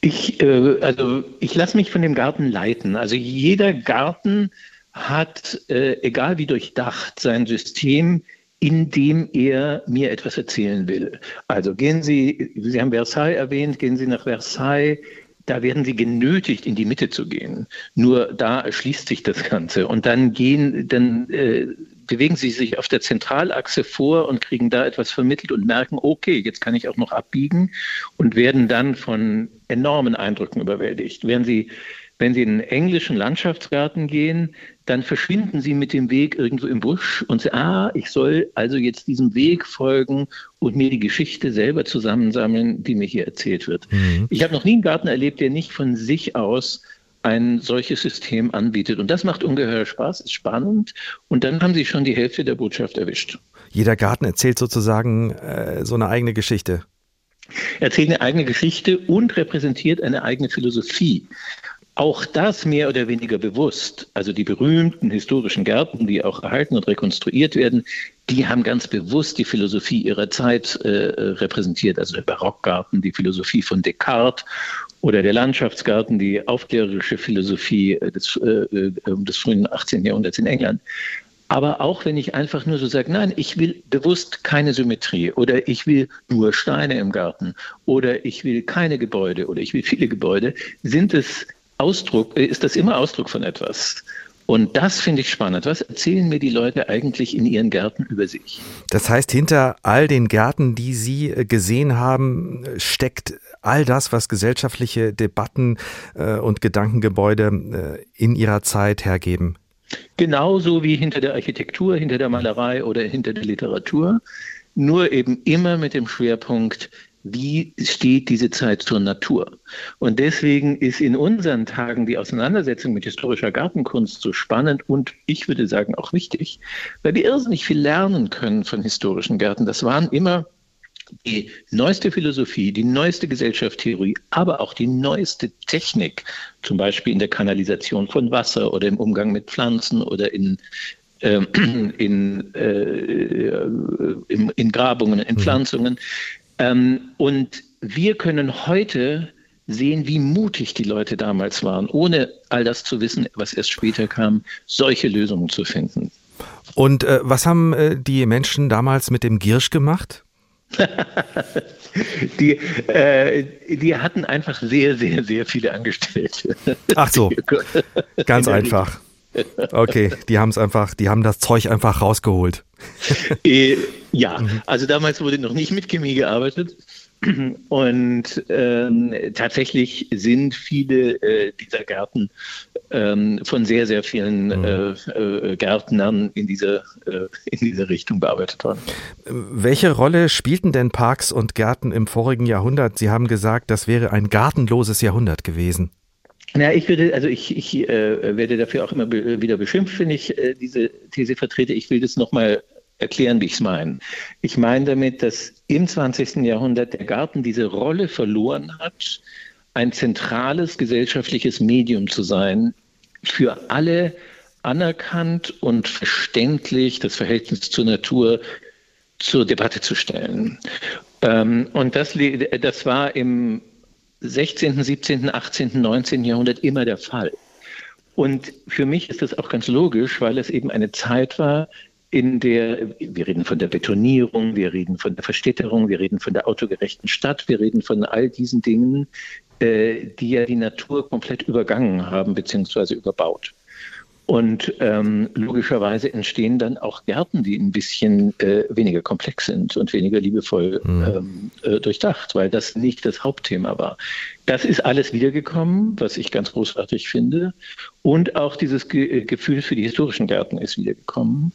Ich, äh, also ich lasse mich von dem Garten leiten. Also jeder Garten hat, äh, egal wie durchdacht, sein System, indem er mir etwas erzählen will. Also gehen Sie, Sie haben Versailles erwähnt, gehen Sie nach Versailles, da werden Sie genötigt, in die Mitte zu gehen. Nur da erschließt sich das Ganze. Und dann gehen, dann äh, bewegen Sie sich auf der Zentralachse vor und kriegen da etwas vermittelt und merken, okay, jetzt kann ich auch noch abbiegen und werden dann von enormen Eindrücken überwältigt. Während Sie wenn Sie in einen englischen Landschaftsgarten gehen, dann verschwinden Sie mit dem Weg irgendwo im Busch und sagen, ah, ich soll also jetzt diesem Weg folgen und mir die Geschichte selber zusammensammeln, die mir hier erzählt wird. Mhm. Ich habe noch nie einen Garten erlebt, der nicht von sich aus ein solches System anbietet. Und das macht ungeheuer Spaß, ist spannend. Und dann haben Sie schon die Hälfte der Botschaft erwischt. Jeder Garten erzählt sozusagen äh, so eine eigene Geschichte. Erzählt eine eigene Geschichte und repräsentiert eine eigene Philosophie. Auch das mehr oder weniger bewusst. Also die berühmten historischen Gärten, die auch erhalten und rekonstruiert werden, die haben ganz bewusst die Philosophie ihrer Zeit äh, repräsentiert. Also der Barockgarten, die Philosophie von Descartes oder der Landschaftsgarten, die aufklärerische Philosophie äh, des, äh, äh des frühen 18. Jahrhunderts in England. Aber auch wenn ich einfach nur so sage, nein, ich will bewusst keine Symmetrie oder ich will nur Steine im Garten oder ich will keine Gebäude oder ich will viele Gebäude, sind es Ausdruck, äh, ist das immer Ausdruck von etwas. Und das finde ich spannend. Was erzählen mir die Leute eigentlich in ihren Gärten über sich? Das heißt, hinter all den Gärten, die Sie äh, gesehen haben, steckt all das, was gesellschaftliche Debatten äh, und Gedankengebäude in ihrer Zeit hergeben. Genauso wie hinter der Architektur, hinter der Malerei oder hinter der Literatur. Nur eben immer mit dem Schwerpunkt, wie steht diese Zeit zur Natur. Und deswegen ist in unseren Tagen die Auseinandersetzung mit historischer Gartenkunst so spannend und ich würde sagen auch wichtig, weil wir irrsinnig viel lernen können von historischen Gärten. Das waren immer die neueste Philosophie, die neueste Gesellschaftstheorie, aber auch die neueste Technik, zum Beispiel in der Kanalisation von Wasser oder im Umgang mit Pflanzen oder in, äh, in, äh, in, in Grabungen, in mhm. Pflanzungen. Ähm, und wir können heute sehen, wie mutig die Leute damals waren, ohne all das zu wissen, was erst später kam, solche Lösungen zu finden. Und äh, was haben äh, die Menschen damals mit dem Giersch gemacht? die, äh, die hatten einfach sehr, sehr, sehr viele Angestellte. Ach so, ganz einfach. Okay, die haben es einfach, die haben das Zeug einfach rausgeholt. Äh, ja, also damals wurde noch nicht mit Chemie gearbeitet. Und ähm, tatsächlich sind viele äh, dieser Gärten ähm, von sehr, sehr vielen mhm. äh, äh, Gärtnern in dieser, äh, in dieser Richtung bearbeitet worden. Welche Rolle spielten denn Parks und Gärten im vorigen Jahrhundert? Sie haben gesagt, das wäre ein gartenloses Jahrhundert gewesen. Na, ich würde, also ich, ich äh, werde dafür auch immer be wieder beschimpft, wenn ich äh, diese These vertrete. Ich will das nochmal erklären, wie ich es meine. Ich meine damit, dass im 20. Jahrhundert der Garten diese Rolle verloren hat, ein zentrales gesellschaftliches Medium zu sein, für alle anerkannt und verständlich das Verhältnis zur Natur zur Debatte zu stellen. Ähm, und das, das war im 16., 17., 18., 19. Jahrhundert immer der Fall. Und für mich ist das auch ganz logisch, weil es eben eine Zeit war, in der, wir reden von der Betonierung, wir reden von der Verstädterung, wir reden von der autogerechten Stadt, wir reden von all diesen Dingen, äh, die ja die Natur komplett übergangen haben, beziehungsweise überbaut. Und ähm, logischerweise entstehen dann auch Gärten, die ein bisschen äh, weniger komplex sind und weniger liebevoll mhm. ähm, äh, durchdacht, weil das nicht das Hauptthema war. Das ist alles wiedergekommen, was ich ganz großartig finde. Und auch dieses Ge Gefühl für die historischen Gärten ist wiedergekommen.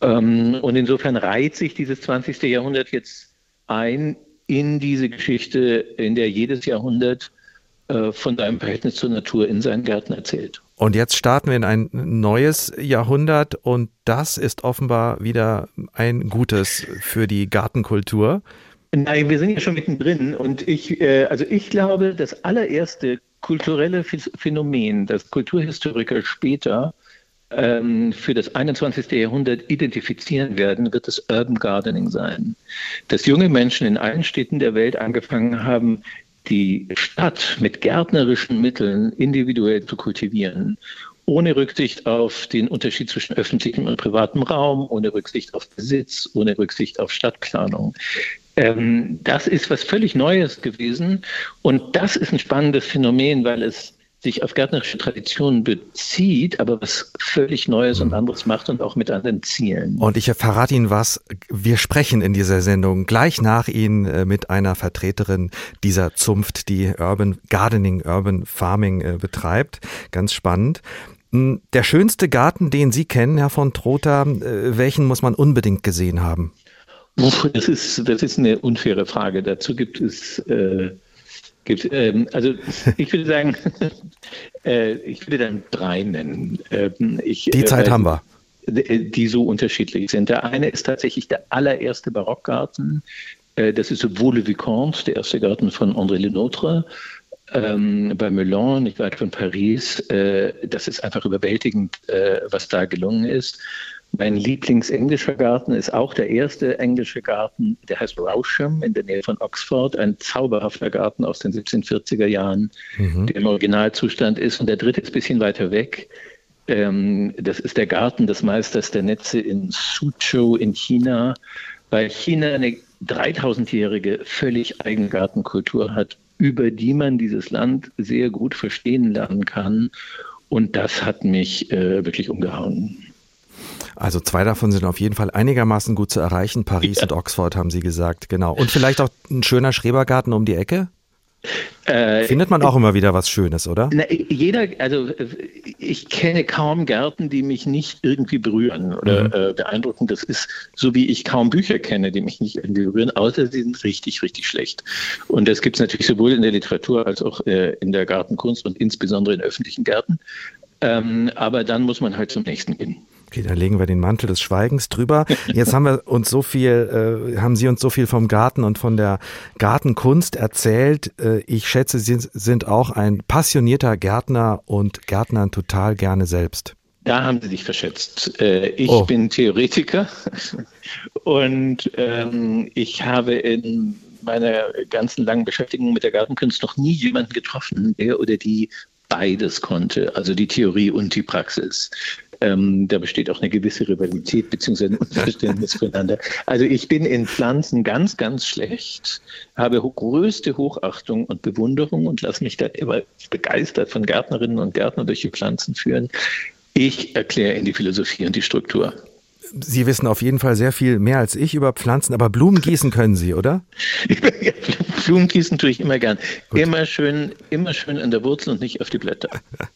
Ähm, und insofern reiht sich dieses 20. Jahrhundert jetzt ein in diese Geschichte, in der jedes Jahrhundert äh, von seinem Verhältnis zur Natur in seinen Gärten erzählt. Und jetzt starten wir in ein neues Jahrhundert und das ist offenbar wieder ein gutes für die Gartenkultur. Nein, wir sind ja schon mittendrin und ich, äh, also ich glaube, das allererste kulturelle Phänomen, das Kulturhistoriker später ähm, für das 21. Jahrhundert identifizieren werden, wird das Urban Gardening sein. Dass junge Menschen in allen Städten der Welt angefangen haben, die Stadt mit gärtnerischen Mitteln individuell zu kultivieren, ohne Rücksicht auf den Unterschied zwischen öffentlichem und privatem Raum, ohne Rücksicht auf Besitz, ohne Rücksicht auf Stadtplanung. Ähm, das ist was völlig Neues gewesen und das ist ein spannendes Phänomen, weil es sich auf gärtnerische Traditionen bezieht, aber was völlig Neues und anderes macht und auch mit anderen Zielen. Und ich verrate Ihnen was, wir sprechen in dieser Sendung gleich nach Ihnen äh, mit einer Vertreterin dieser Zunft, die Urban Gardening, Urban Farming äh, betreibt. Ganz spannend. Hm, der schönste Garten, den Sie kennen, Herr von Trotha, äh, welchen muss man unbedingt gesehen haben? Das ist, das ist eine unfaire Frage. Dazu gibt es äh, gibt. Ähm, also ich würde sagen, äh, ich würde dann drei nennen. Ähm, ich, die Zeit äh, haben wir. Die so unterschiedlich sind. Der eine ist tatsächlich der allererste Barockgarten. Äh, das ist Vaux le Vicomte, der erste Garten von André Lenotre. Ähm, bei Melan, nicht weit von Paris. Äh, das ist einfach überwältigend, äh, was da gelungen ist. Mein Lieblingsenglischer Garten ist auch der erste englische Garten, der heißt Rauscham in der Nähe von Oxford, ein zauberhafter Garten aus den 1740er Jahren, mhm. der im Originalzustand ist. Und der dritte ist ein bisschen weiter weg. Ähm, das ist der Garten des Meisters der Netze in Suzhou in China, weil China eine 3000-jährige völlig eigene Gartenkultur hat, über die man dieses Land sehr gut verstehen lernen kann. Und das hat mich äh, wirklich umgehauen. Also zwei davon sind auf jeden Fall einigermaßen gut zu erreichen. Paris ja. und Oxford haben Sie gesagt, genau. Und vielleicht auch ein schöner Schrebergarten um die Ecke? Äh, Findet man auch immer wieder was Schönes, oder? Na, jeder, also ich kenne kaum Gärten, die mich nicht irgendwie berühren oder mhm. äh, beeindrucken. Das ist so, wie ich kaum Bücher kenne, die mich nicht irgendwie berühren, außer sie sind richtig, richtig schlecht. Und das gibt es natürlich sowohl in der Literatur als auch äh, in der Gartenkunst und insbesondere in öffentlichen Gärten. Ähm, aber dann muss man halt zum nächsten gehen. Okay, dann legen wir den Mantel des Schweigens drüber. Jetzt haben wir uns so viel, äh, haben Sie uns so viel vom Garten und von der Gartenkunst erzählt. Äh, ich schätze, Sie sind auch ein passionierter Gärtner und Gärtnern total gerne selbst. Da haben Sie sich verschätzt. Äh, ich oh. bin Theoretiker und ähm, ich habe in meiner ganzen langen Beschäftigung mit der Gartenkunst noch nie jemanden getroffen, der oder die beides konnte, also die Theorie und die Praxis. Ähm, da besteht auch eine gewisse Rivalität bzw. Unverständnis füreinander. Also ich bin in Pflanzen ganz, ganz schlecht, habe größte Hochachtung und Bewunderung und lasse mich da immer begeistert von Gärtnerinnen und Gärtnern durch die Pflanzen führen. Ich erkläre in die Philosophie und die Struktur. Sie wissen auf jeden Fall sehr viel mehr als ich über Pflanzen, aber Blumen gießen können Sie, oder? Blumen gießen tue ich immer gern. Gut. Immer schön, immer schön an der Wurzel und nicht auf die Blätter.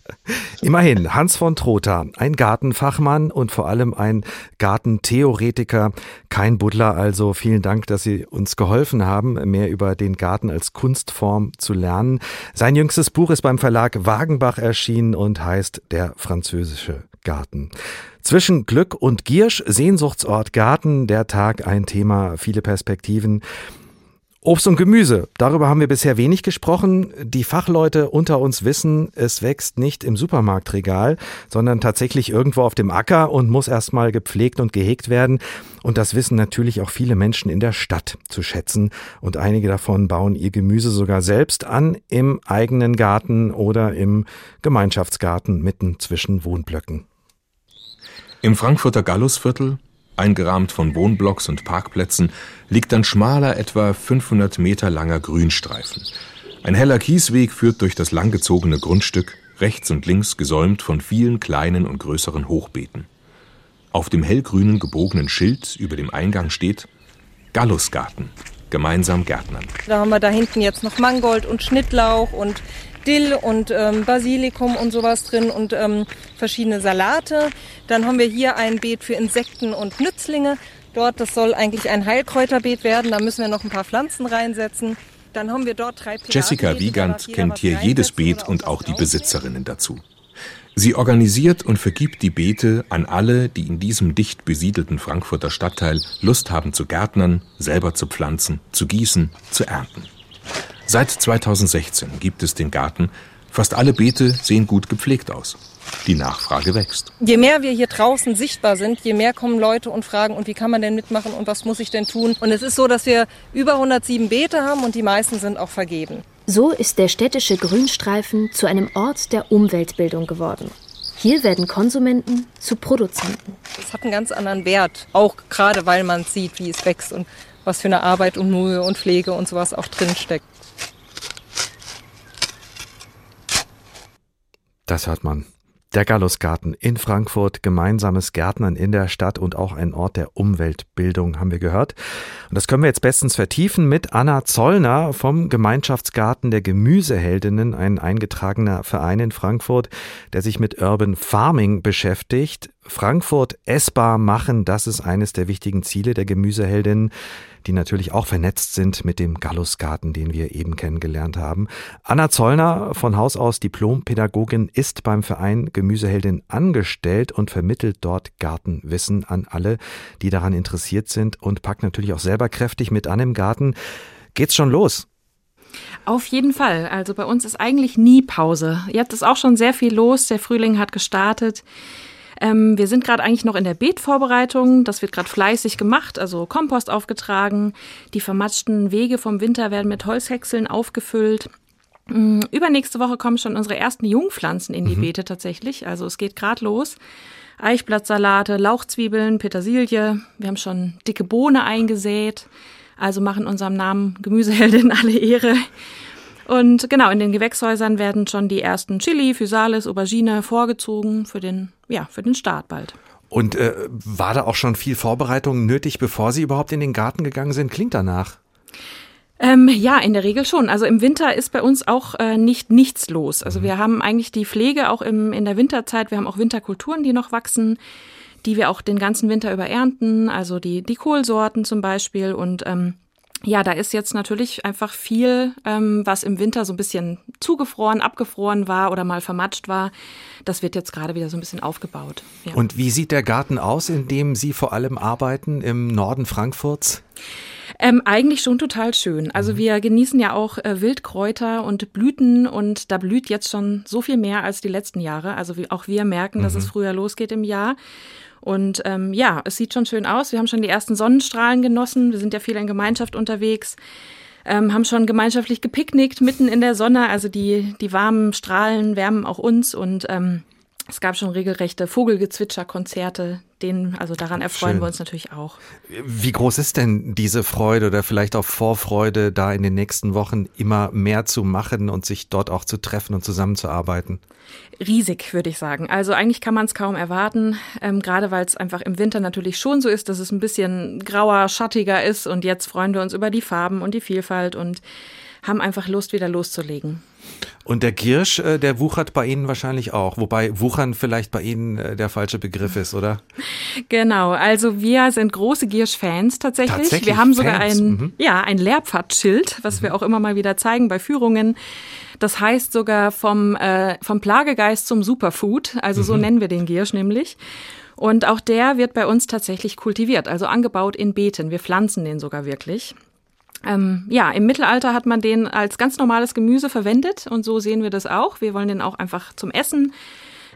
Immerhin, Hans von Trotha, ein Gartenfachmann und vor allem ein Gartentheoretiker, kein Buddler also. Vielen Dank, dass Sie uns geholfen haben, mehr über den Garten als Kunstform zu lernen. Sein jüngstes Buch ist beim Verlag Wagenbach erschienen und heißt Der französische Garten. Zwischen Glück und Giersch, Sehnsuchtsort Garten, der Tag ein Thema, viele Perspektiven. Obst und Gemüse, darüber haben wir bisher wenig gesprochen. Die Fachleute unter uns wissen, es wächst nicht im Supermarktregal, sondern tatsächlich irgendwo auf dem Acker und muss erstmal gepflegt und gehegt werden. Und das wissen natürlich auch viele Menschen in der Stadt zu schätzen. Und einige davon bauen ihr Gemüse sogar selbst an im eigenen Garten oder im Gemeinschaftsgarten mitten zwischen Wohnblöcken. Im Frankfurter Gallusviertel, eingerahmt von Wohnblocks und Parkplätzen, liegt ein schmaler, etwa 500 Meter langer Grünstreifen. Ein heller Kiesweg führt durch das langgezogene Grundstück, rechts und links gesäumt von vielen kleinen und größeren Hochbeeten. Auf dem hellgrünen gebogenen Schild über dem Eingang steht Gallusgarten, gemeinsam Gärtnern. Da haben wir da hinten jetzt noch Mangold und Schnittlauch und Dill und ähm, Basilikum und sowas drin und ähm, verschiedene Salate. Dann haben wir hier ein Beet für Insekten und Nützlinge. Dort, das soll eigentlich ein Heilkräuterbeet werden. Da müssen wir noch ein paar Pflanzen reinsetzen. Dann haben wir dort drei Jessica Wiegand kennt hier jedes Beet und auch die Besitzerinnen dazu. Sie organisiert und vergibt die Beete an alle, die in diesem dicht besiedelten Frankfurter Stadtteil Lust haben zu gärtnern, selber zu pflanzen, zu gießen, zu ernten. Seit 2016 gibt es den Garten. Fast alle Beete sehen gut gepflegt aus. Die Nachfrage wächst. Je mehr wir hier draußen sichtbar sind, je mehr kommen Leute und fragen, und wie kann man denn mitmachen und was muss ich denn tun? Und es ist so, dass wir über 107 Beete haben und die meisten sind auch vergeben. So ist der städtische Grünstreifen zu einem Ort der Umweltbildung geworden. Hier werden Konsumenten zu Produzenten. Es hat einen ganz anderen Wert, auch gerade weil man sieht, wie es wächst und was für eine Arbeit und Mühe und Pflege und sowas auch drinsteckt. Das hört man. Der Gallusgarten in Frankfurt, gemeinsames Gärtnern in der Stadt und auch ein Ort der Umweltbildung, haben wir gehört. Und das können wir jetzt bestens vertiefen mit Anna Zollner vom Gemeinschaftsgarten der Gemüseheldinnen, ein eingetragener Verein in Frankfurt, der sich mit Urban Farming beschäftigt. Frankfurt essbar machen, das ist eines der wichtigen Ziele der Gemüseheldinnen die natürlich auch vernetzt sind mit dem Gallusgarten, den wir eben kennengelernt haben. Anna Zollner, von Haus aus Diplompädagogin, ist beim Verein Gemüseheldin angestellt und vermittelt dort Gartenwissen an alle, die daran interessiert sind und packt natürlich auch selber kräftig mit an im Garten. Geht's schon los? Auf jeden Fall. Also bei uns ist eigentlich nie Pause. Jetzt ist auch schon sehr viel los. Der Frühling hat gestartet. Ähm, wir sind gerade eigentlich noch in der Beetvorbereitung. Das wird gerade fleißig gemacht, also Kompost aufgetragen. Die vermatschten Wege vom Winter werden mit Holzhäckseln aufgefüllt. Ähm, übernächste Woche kommen schon unsere ersten Jungpflanzen in die mhm. Beete tatsächlich. Also es geht gerade los. Eichblattsalate, Lauchzwiebeln, Petersilie. Wir haben schon dicke Bohne eingesät. Also machen unserem Namen Gemüseheldin alle Ehre. Und genau, in den Gewächshäusern werden schon die ersten Chili, Physalis, Aubergine vorgezogen für den, ja, für den Start bald. Und äh, war da auch schon viel Vorbereitung nötig, bevor Sie überhaupt in den Garten gegangen sind? Klingt danach. Ähm, ja, in der Regel schon. Also im Winter ist bei uns auch äh, nicht nichts los. Also mhm. wir haben eigentlich die Pflege auch im, in der Winterzeit. Wir haben auch Winterkulturen, die noch wachsen, die wir auch den ganzen Winter über ernten. Also die, die Kohlsorten zum Beispiel. Und ähm, ja, da ist jetzt natürlich einfach viel, ähm, was im Winter so ein bisschen zugefroren, abgefroren war oder mal vermatscht war. Das wird jetzt gerade wieder so ein bisschen aufgebaut. Ja. Und wie sieht der Garten aus, in dem Sie vor allem arbeiten, im Norden Frankfurts? Ähm, eigentlich schon total schön. Also mhm. wir genießen ja auch äh, Wildkräuter und Blüten und da blüht jetzt schon so viel mehr als die letzten Jahre. Also wie, auch wir merken, mhm. dass es früher losgeht im Jahr. Und ähm, ja, es sieht schon schön aus. Wir haben schon die ersten Sonnenstrahlen genossen. Wir sind ja viel in Gemeinschaft unterwegs. Ähm, haben schon gemeinschaftlich gepicknickt mitten in der Sonne. Also die, die warmen Strahlen wärmen auch uns und ähm, es gab schon regelrechte Vogelgezwitscher-Konzerte, denen, also daran erfreuen Schön. wir uns natürlich auch. Wie groß ist denn diese Freude oder vielleicht auch Vorfreude, da in den nächsten Wochen immer mehr zu machen und sich dort auch zu treffen und zusammenzuarbeiten? Riesig, würde ich sagen. Also eigentlich kann man es kaum erwarten, ähm, gerade weil es einfach im Winter natürlich schon so ist, dass es ein bisschen grauer, schattiger ist und jetzt freuen wir uns über die Farben und die Vielfalt und haben einfach Lust, wieder loszulegen. Und der Giersch, äh, der wuchert bei Ihnen wahrscheinlich auch, wobei wuchern vielleicht bei Ihnen äh, der falsche Begriff ist, oder? Genau, also wir sind große Giersch-Fans tatsächlich. tatsächlich. Wir haben sogar ein, mhm. ja, ein Lehrpfadschild, was mhm. wir auch immer mal wieder zeigen bei Führungen. Das heißt sogar vom, äh, vom Plagegeist zum Superfood, also mhm. so nennen wir den Giersch nämlich. Und auch der wird bei uns tatsächlich kultiviert, also angebaut in Beeten. Wir pflanzen den sogar wirklich. Ähm, ja, im Mittelalter hat man den als ganz normales Gemüse verwendet und so sehen wir das auch. Wir wollen den auch einfach zum Essen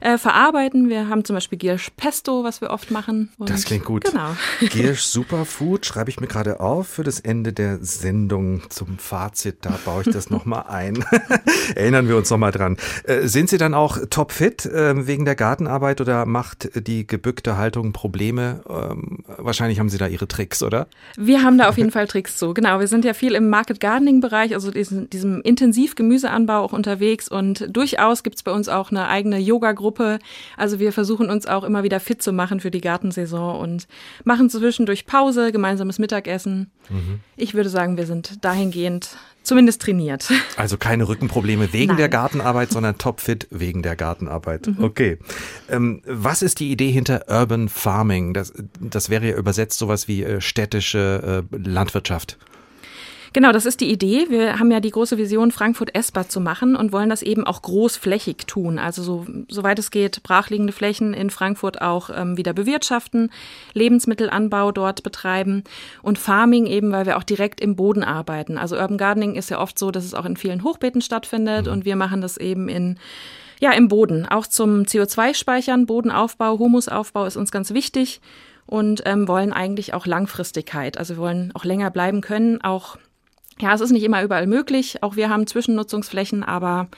äh, verarbeiten. Wir haben zum Beispiel Giersch Pesto, was wir oft machen. Und das klingt gut. Genau. Giersch Superfood schreibe ich mir gerade auf für das Ende der Sendung zum Fazit. Da baue ich das nochmal ein. Erinnern wir uns nochmal dran. Äh, sind Sie dann auch topfit äh, wegen der Gartenarbeit oder macht die gebückte Haltung Probleme? Ähm, wahrscheinlich haben Sie da Ihre Tricks, oder? Wir haben da auf jeden Fall Tricks zu. Genau, wir sind ja viel im Market Gardening Bereich, also diesem, diesem intensiv Gemüseanbau auch unterwegs und durchaus gibt es bei uns auch eine eigene Yoga-Gruppe Gruppe. Also wir versuchen uns auch immer wieder fit zu machen für die Gartensaison und machen zwischendurch Pause, gemeinsames Mittagessen. Mhm. Ich würde sagen, wir sind dahingehend zumindest trainiert. Also keine Rückenprobleme wegen Nein. der Gartenarbeit, sondern topfit wegen der Gartenarbeit. Mhm. Okay. Ähm, was ist die Idee hinter Urban Farming? Das, das wäre ja übersetzt sowas wie äh, städtische äh, Landwirtschaft. Genau, das ist die Idee. Wir haben ja die große Vision, Frankfurt essbar zu machen und wollen das eben auch großflächig tun. Also so, soweit es geht, brachliegende Flächen in Frankfurt auch ähm, wieder bewirtschaften, Lebensmittelanbau dort betreiben und Farming eben, weil wir auch direkt im Boden arbeiten. Also Urban Gardening ist ja oft so, dass es auch in vielen Hochbeeten stattfindet mhm. und wir machen das eben in ja, im Boden. Auch zum CO2-Speichern, Bodenaufbau, Humusaufbau ist uns ganz wichtig und ähm, wollen eigentlich auch Langfristigkeit. Also wir wollen auch länger bleiben können, auch ja, es ist nicht immer überall möglich. Auch wir haben Zwischennutzungsflächen, aber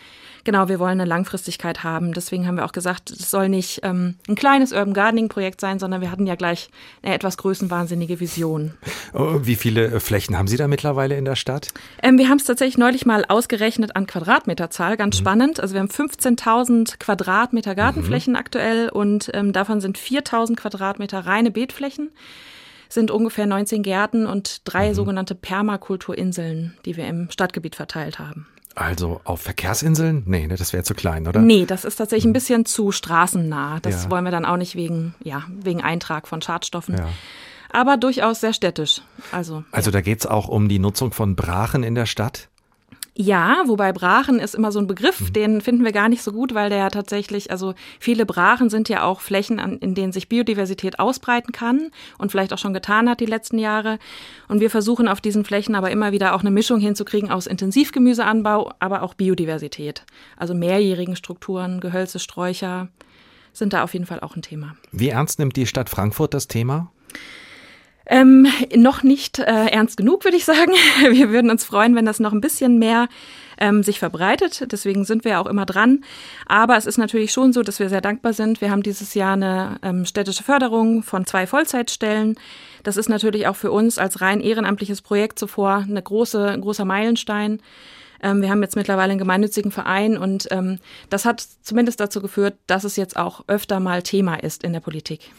genau, wir wollen eine Langfristigkeit haben. Deswegen haben wir auch gesagt, es soll nicht ähm, ein kleines Urban Gardening Projekt sein, sondern wir hatten ja gleich eine etwas größenwahnsinnige Vision. Oh, wie viele äh, Flächen haben Sie da mittlerweile in der Stadt? Ähm, wir haben es tatsächlich neulich mal ausgerechnet an Quadratmeterzahl, ganz mhm. spannend. Also wir haben 15.000 Quadratmeter Gartenflächen mhm. aktuell und ähm, davon sind 4.000 Quadratmeter reine Beetflächen sind ungefähr 19 Gärten und drei mhm. sogenannte Permakulturinseln, die wir im Stadtgebiet verteilt haben. Also auf Verkehrsinseln? Nee, ne, das wäre zu klein, oder? Nee, das ist tatsächlich ein mhm. bisschen zu straßennah. Das ja. wollen wir dann auch nicht wegen, ja, wegen Eintrag von Schadstoffen. Ja. Aber durchaus sehr städtisch. Also, also ja. da es auch um die Nutzung von Brachen in der Stadt? Ja, wobei Brachen ist immer so ein Begriff, mhm. den finden wir gar nicht so gut, weil der tatsächlich, also viele Brachen sind ja auch Flächen, in denen sich Biodiversität ausbreiten kann und vielleicht auch schon getan hat die letzten Jahre. Und wir versuchen auf diesen Flächen aber immer wieder auch eine Mischung hinzukriegen aus Intensivgemüseanbau, aber auch Biodiversität. Also mehrjährigen Strukturen, Gehölze, Sträucher sind da auf jeden Fall auch ein Thema. Wie ernst nimmt die Stadt Frankfurt das Thema? Ähm, noch nicht äh, ernst genug, würde ich sagen. Wir würden uns freuen, wenn das noch ein bisschen mehr ähm, sich verbreitet. Deswegen sind wir auch immer dran. Aber es ist natürlich schon so, dass wir sehr dankbar sind. Wir haben dieses Jahr eine ähm, städtische Förderung von zwei Vollzeitstellen. Das ist natürlich auch für uns als rein ehrenamtliches Projekt zuvor eine große, ein großer Meilenstein. Ähm, wir haben jetzt mittlerweile einen gemeinnützigen Verein und ähm, das hat zumindest dazu geführt, dass es jetzt auch öfter mal Thema ist in der Politik.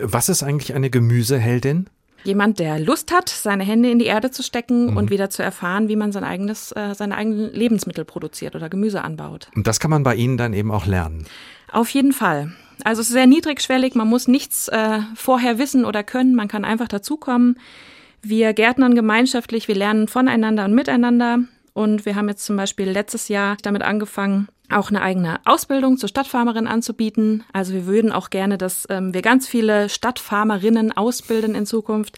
Was ist eigentlich eine Gemüseheldin? Jemand, der Lust hat, seine Hände in die Erde zu stecken mhm. und wieder zu erfahren, wie man sein eigenes, äh, seine eigenen Lebensmittel produziert oder Gemüse anbaut. Und das kann man bei Ihnen dann eben auch lernen. Auf jeden Fall. Also es ist sehr niedrigschwellig, man muss nichts äh, vorher wissen oder können, man kann einfach dazukommen. Wir gärtnern gemeinschaftlich, wir lernen voneinander und miteinander. Und wir haben jetzt zum Beispiel letztes Jahr damit angefangen, auch eine eigene Ausbildung zur Stadtfarmerin anzubieten. Also wir würden auch gerne, dass ähm, wir ganz viele Stadtfarmerinnen ausbilden in Zukunft,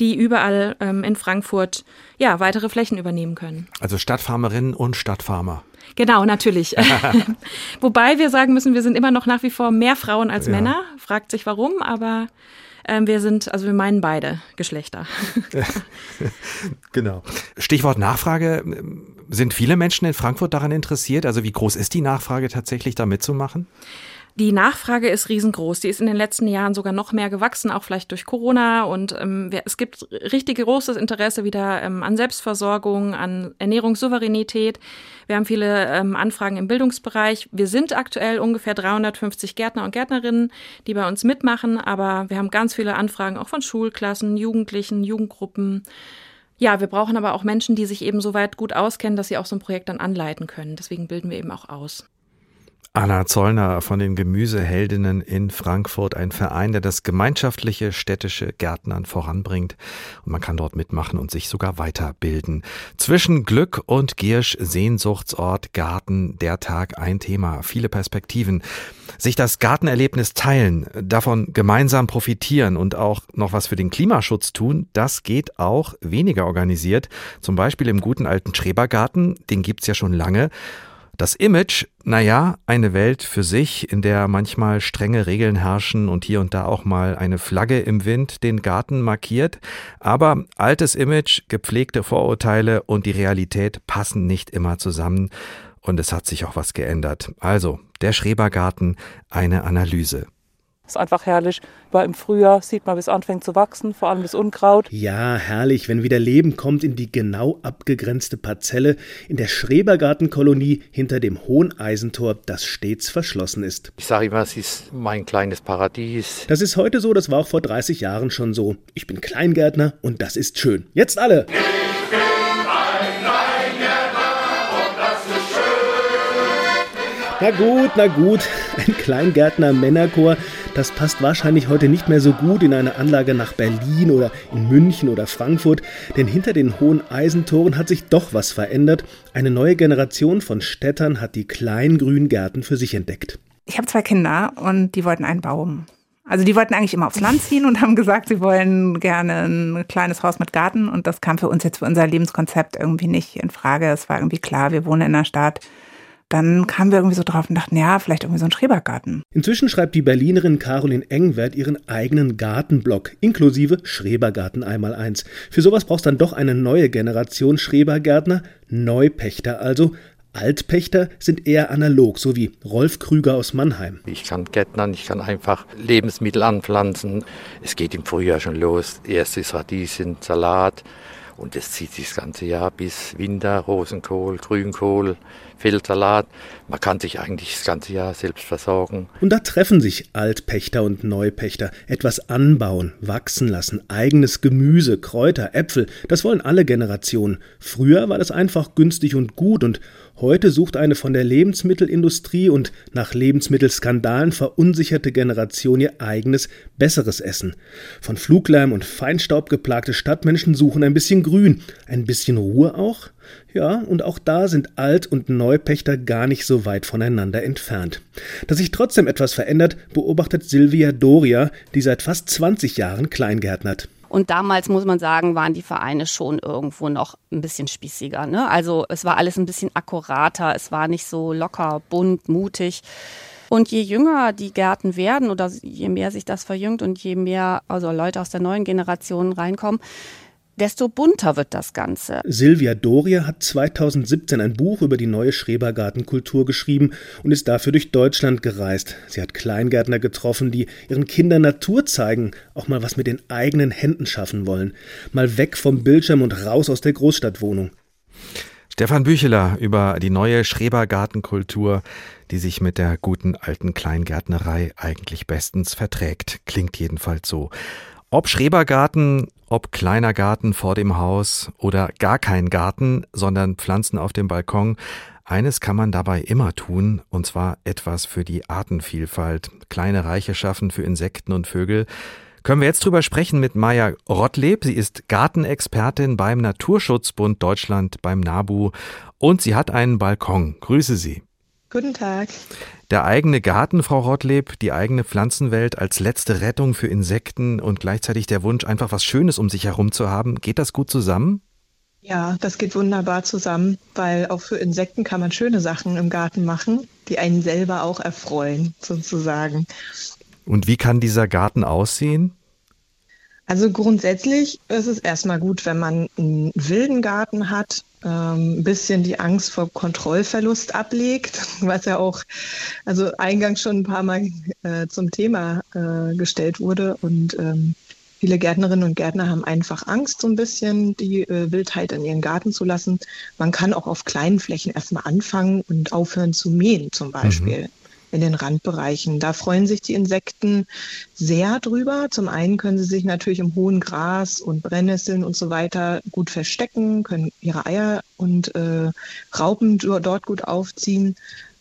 die überall ähm, in Frankfurt ja weitere Flächen übernehmen können. Also Stadtfarmerinnen und Stadtfarmer. Genau, natürlich. Wobei wir sagen müssen, wir sind immer noch nach wie vor mehr Frauen als ja. Männer. Fragt sich warum, aber ähm, wir sind, also wir meinen beide Geschlechter. genau. Stichwort Nachfrage. Sind viele Menschen in Frankfurt daran interessiert? Also wie groß ist die Nachfrage tatsächlich, da mitzumachen? Die Nachfrage ist riesengroß. Die ist in den letzten Jahren sogar noch mehr gewachsen, auch vielleicht durch Corona. Und ähm, es gibt richtig großes Interesse wieder ähm, an Selbstversorgung, an Ernährungssouveränität. Wir haben viele ähm, Anfragen im Bildungsbereich. Wir sind aktuell ungefähr 350 Gärtner und Gärtnerinnen, die bei uns mitmachen. Aber wir haben ganz viele Anfragen auch von Schulklassen, Jugendlichen, Jugendgruppen. Ja, wir brauchen aber auch Menschen, die sich eben so weit gut auskennen, dass sie auch so ein Projekt dann anleiten können. Deswegen bilden wir eben auch aus. Anna Zollner von den Gemüseheldinnen in Frankfurt, ein Verein, der das gemeinschaftliche städtische Gärtnern voranbringt. Und man kann dort mitmachen und sich sogar weiterbilden. Zwischen Glück und Giersch, Sehnsuchtsort, Garten, der Tag, ein Thema, viele Perspektiven. Sich das Gartenerlebnis teilen, davon gemeinsam profitieren und auch noch was für den Klimaschutz tun, das geht auch weniger organisiert. Zum Beispiel im guten alten Schrebergarten, den gibt's ja schon lange. Das Image, naja, eine Welt für sich, in der manchmal strenge Regeln herrschen und hier und da auch mal eine Flagge im Wind den Garten markiert, aber altes Image, gepflegte Vorurteile und die Realität passen nicht immer zusammen und es hat sich auch was geändert. Also, der Schrebergarten, eine Analyse. Ist einfach herrlich, weil im Frühjahr sieht man, wie es anfängt zu wachsen, vor allem das Unkraut. Ja, herrlich, wenn wieder Leben kommt in die genau abgegrenzte Parzelle in der Schrebergartenkolonie hinter dem Hohen Eisentor, das stets verschlossen ist. Ich sage immer, es ist mein kleines Paradies. Das ist heute so, das war auch vor 30 Jahren schon so. Ich bin Kleingärtner und das ist schön. Jetzt alle! Na gut, na gut, ein Kleingärtner Männerchor, das passt wahrscheinlich heute nicht mehr so gut in eine Anlage nach Berlin oder in München oder Frankfurt, denn hinter den hohen Eisentoren hat sich doch was verändert. Eine neue Generation von Städtern hat die kleinen grünen Gärten für sich entdeckt. Ich habe zwei Kinder und die wollten einen Baum. Also die wollten eigentlich immer aufs Land ziehen und haben gesagt, sie wollen gerne ein kleines Haus mit Garten und das kam für uns jetzt für unser Lebenskonzept irgendwie nicht in Frage. Es war irgendwie klar, wir wohnen in der Stadt dann kamen wir irgendwie so drauf und dachten, ja, vielleicht irgendwie so ein Schrebergarten. Inzwischen schreibt die Berlinerin Caroline Engwert ihren eigenen Gartenblog, inklusive Schrebergarten einmal eins. Für sowas brauchst dann doch eine neue Generation Schrebergärtner, Neupächter also, Altpächter sind eher analog, so wie Rolf Krüger aus Mannheim. Ich kann Gärtnern, ich kann einfach Lebensmittel anpflanzen. Es geht im Frühjahr schon los. Erstes Radieschen, Salat. Und das zieht sich das ganze Jahr bis Winter, Rosenkohl, Grünkohl, Feldsalat. Man kann sich eigentlich das ganze Jahr selbst versorgen. Und da treffen sich Altpächter und Neupächter. Etwas anbauen, wachsen lassen, eigenes Gemüse, Kräuter, Äpfel, das wollen alle Generationen. Früher war das einfach günstig und gut und Heute sucht eine von der Lebensmittelindustrie und nach Lebensmittelskandalen verunsicherte Generation ihr eigenes, besseres Essen. Von Fluglärm und Feinstaub geplagte Stadtmenschen suchen ein bisschen Grün, ein bisschen Ruhe auch? Ja, und auch da sind Alt- und Neupächter gar nicht so weit voneinander entfernt. Dass sich trotzdem etwas verändert, beobachtet Silvia Doria, die seit fast 20 Jahren Kleingärtnert. Und damals muss man sagen, waren die Vereine schon irgendwo noch ein bisschen spießiger. Ne? Also es war alles ein bisschen akkurater, es war nicht so locker, bunt, mutig. Und je jünger die Gärten werden oder je mehr sich das verjüngt und je mehr also Leute aus der neuen Generation reinkommen, desto bunter wird das Ganze. Silvia Doria hat 2017 ein Buch über die neue Schrebergartenkultur geschrieben und ist dafür durch Deutschland gereist. Sie hat Kleingärtner getroffen, die ihren Kindern Natur zeigen, auch mal was mit den eigenen Händen schaffen wollen. Mal weg vom Bildschirm und raus aus der Großstadtwohnung. Stefan Bücheler über die neue Schrebergartenkultur, die sich mit der guten alten Kleingärtnerei eigentlich bestens verträgt. Klingt jedenfalls so. Ob Schrebergarten ob kleiner Garten vor dem Haus oder gar kein Garten, sondern Pflanzen auf dem Balkon. Eines kann man dabei immer tun, und zwar etwas für die Artenvielfalt. Kleine Reiche schaffen für Insekten und Vögel. Können wir jetzt drüber sprechen mit Maja Rottleb. Sie ist Gartenexpertin beim Naturschutzbund Deutschland beim NABU und sie hat einen Balkon. Grüße Sie. Guten Tag. Der eigene Garten, Frau Rottleb, die eigene Pflanzenwelt als letzte Rettung für Insekten und gleichzeitig der Wunsch, einfach was Schönes um sich herum zu haben. Geht das gut zusammen? Ja, das geht wunderbar zusammen, weil auch für Insekten kann man schöne Sachen im Garten machen, die einen selber auch erfreuen, sozusagen. Und wie kann dieser Garten aussehen? Also grundsätzlich ist es erstmal gut, wenn man einen wilden Garten hat, ähm, ein bisschen die Angst vor Kontrollverlust ablegt, was ja auch also eingangs schon ein paar Mal äh, zum Thema äh, gestellt wurde. Und ähm, viele Gärtnerinnen und Gärtner haben einfach Angst, so ein bisschen die äh, Wildheit in ihren Garten zu lassen. Man kann auch auf kleinen Flächen erstmal anfangen und aufhören zu mähen zum Beispiel. Mhm in den Randbereichen. Da freuen sich die Insekten sehr drüber. Zum einen können sie sich natürlich im hohen Gras und Brennnesseln und so weiter gut verstecken, können ihre Eier und äh, Raupen dort gut aufziehen.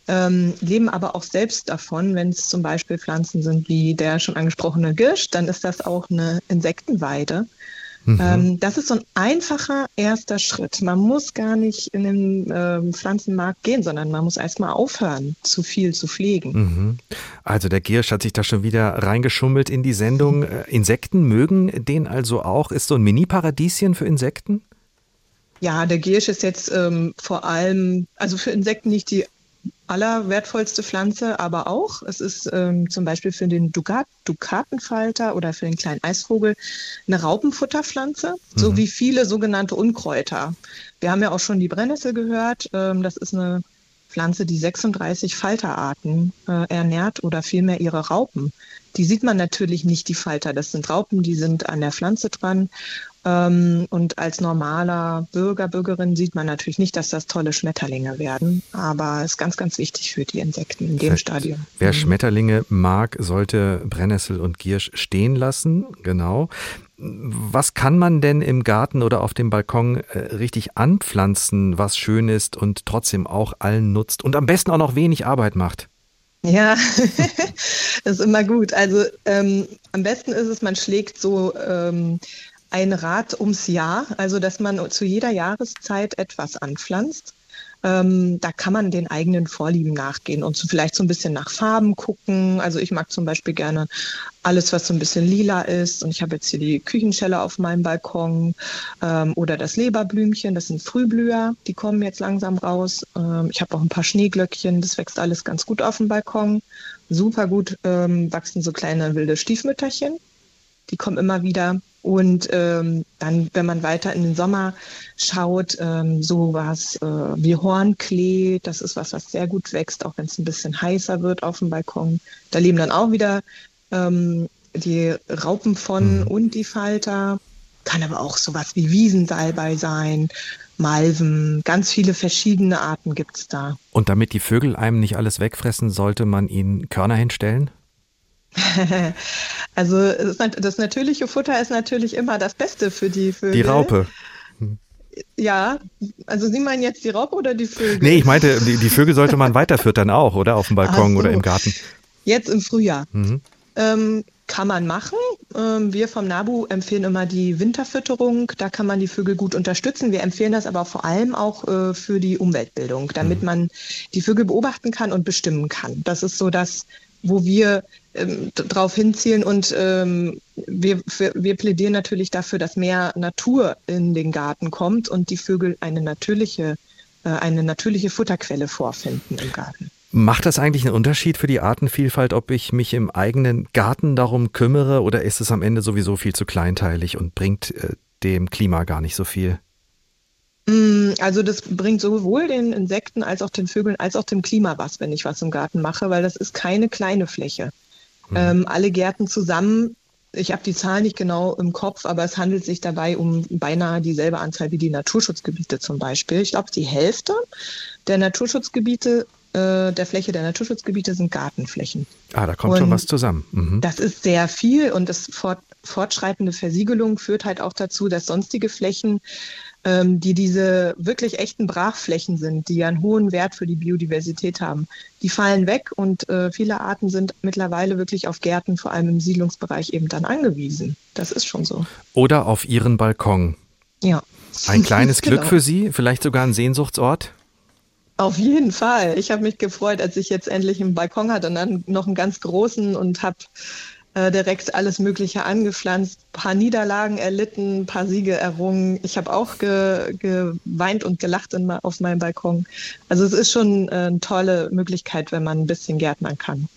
Ähm, leben aber auch selbst davon, wenn es zum Beispiel Pflanzen sind wie der schon angesprochene Girsch, dann ist das auch eine Insektenweide. Mhm. Ähm, das ist so ein einfacher erster Schritt. Man muss gar nicht in den äh, Pflanzenmarkt gehen, sondern man muss erstmal aufhören, zu viel zu pflegen. Mhm. Also der Giersch hat sich da schon wieder reingeschummelt in die Sendung. Äh, Insekten mögen den also auch. Ist so ein Mini-Paradieschen für Insekten? Ja, der Giersch ist jetzt ähm, vor allem, also für Insekten nicht die allerwertvollste Pflanze, aber auch. Es ist ähm, zum Beispiel für den Dukat, Dukatenfalter oder für den kleinen Eisvogel eine Raupenfutterpflanze, mhm. so wie viele sogenannte Unkräuter. Wir haben ja auch schon die Brennnessel gehört. Ähm, das ist eine Pflanze, die 36 Falterarten äh, ernährt oder vielmehr ihre Raupen. Die sieht man natürlich nicht, die Falter. Das sind Raupen, die sind an der Pflanze dran und als normaler Bürger, Bürgerin sieht man natürlich nicht, dass das tolle Schmetterlinge werden, aber es ist ganz, ganz wichtig für die Insekten in dem Stadium. Wer mhm. Schmetterlinge mag, sollte Brennnessel und Giersch stehen lassen, genau. Was kann man denn im Garten oder auf dem Balkon äh, richtig anpflanzen, was schön ist und trotzdem auch allen nutzt und am besten auch noch wenig Arbeit macht? Ja, das ist immer gut. Also ähm, am besten ist es, man schlägt so ähm, ein Rat ums Jahr, also dass man zu jeder Jahreszeit etwas anpflanzt. Ähm, da kann man den eigenen Vorlieben nachgehen und so vielleicht so ein bisschen nach Farben gucken. Also ich mag zum Beispiel gerne alles, was so ein bisschen lila ist. Und ich habe jetzt hier die Küchenschelle auf meinem Balkon ähm, oder das Leberblümchen, das sind Frühblüher, die kommen jetzt langsam raus. Ähm, ich habe auch ein paar Schneeglöckchen, das wächst alles ganz gut auf dem Balkon. Super gut ähm, wachsen so kleine wilde Stiefmütterchen. Die kommen immer wieder. Und ähm, dann, wenn man weiter in den Sommer schaut, ähm, so was äh, wie Hornklee, das ist was, was sehr gut wächst, auch wenn es ein bisschen heißer wird auf dem Balkon. Da leben dann auch wieder ähm, die Raupen von mhm. und die Falter. Kann aber auch sowas wie Wiesensalbei sein, Malven, ganz viele verschiedene Arten gibt es da. Und damit die Vögel einem nicht alles wegfressen, sollte man ihnen Körner hinstellen? also das natürliche Futter ist natürlich immer das Beste für die Vögel. Die Raupe. Ja, also Sie meinen jetzt die Raupe oder die Vögel? Nee, ich meinte, die, die Vögel sollte man weiterfüttern auch, oder? Auf dem Balkon so. oder im Garten. Jetzt im Frühjahr. Mhm. Ähm, kann man machen. Ähm, wir vom NABU empfehlen immer die Winterfütterung. Da kann man die Vögel gut unterstützen. Wir empfehlen das aber vor allem auch äh, für die Umweltbildung, damit mhm. man die Vögel beobachten kann und bestimmen kann. Das ist so das wo wir ähm, darauf hinzielen und ähm, wir, für, wir plädieren natürlich dafür, dass mehr Natur in den Garten kommt und die Vögel eine natürliche, äh, eine natürliche Futterquelle vorfinden im Garten. Macht das eigentlich einen Unterschied für die Artenvielfalt, ob ich mich im eigenen Garten darum kümmere oder ist es am Ende sowieso viel zu kleinteilig und bringt äh, dem Klima gar nicht so viel? Mm, also das bringt sowohl den Insekten als auch den Vögeln als auch dem Klima was, wenn ich was im Garten mache, weil das ist keine kleine Fläche. Mhm. Ähm, alle Gärten zusammen, ich habe die Zahl nicht genau im Kopf, aber es handelt sich dabei um beinahe dieselbe Anzahl wie die Naturschutzgebiete zum Beispiel. Ich glaube, die Hälfte der Naturschutzgebiete äh, der Fläche der Naturschutzgebiete sind Gartenflächen. Ah, da kommt und schon was zusammen. Mhm. Das ist sehr viel und es fortschreitende Versiegelung führt halt auch dazu, dass sonstige Flächen, die diese wirklich echten Brachflächen sind, die einen hohen Wert für die Biodiversität haben, die fallen weg und äh, viele Arten sind mittlerweile wirklich auf Gärten, vor allem im Siedlungsbereich eben dann angewiesen. Das ist schon so. Oder auf ihren Balkon. Ja. Ein kleines Glück Genau. für Sie, vielleicht sogar ein Sehnsuchtsort? Auf jeden Fall. Ich habe mich gefreut, als ich jetzt endlich einen Balkon hatte und dann noch einen ganz großen und habe äh, direkt alles Mögliche angepflanzt, paar Niederlagen erlitten, paar Siege errungen. Ich habe auch ge, geweint und gelacht in, auf meinem Balkon. Also es ist schon äh, eine tolle Möglichkeit, wenn man ein bisschen gärtnern kann.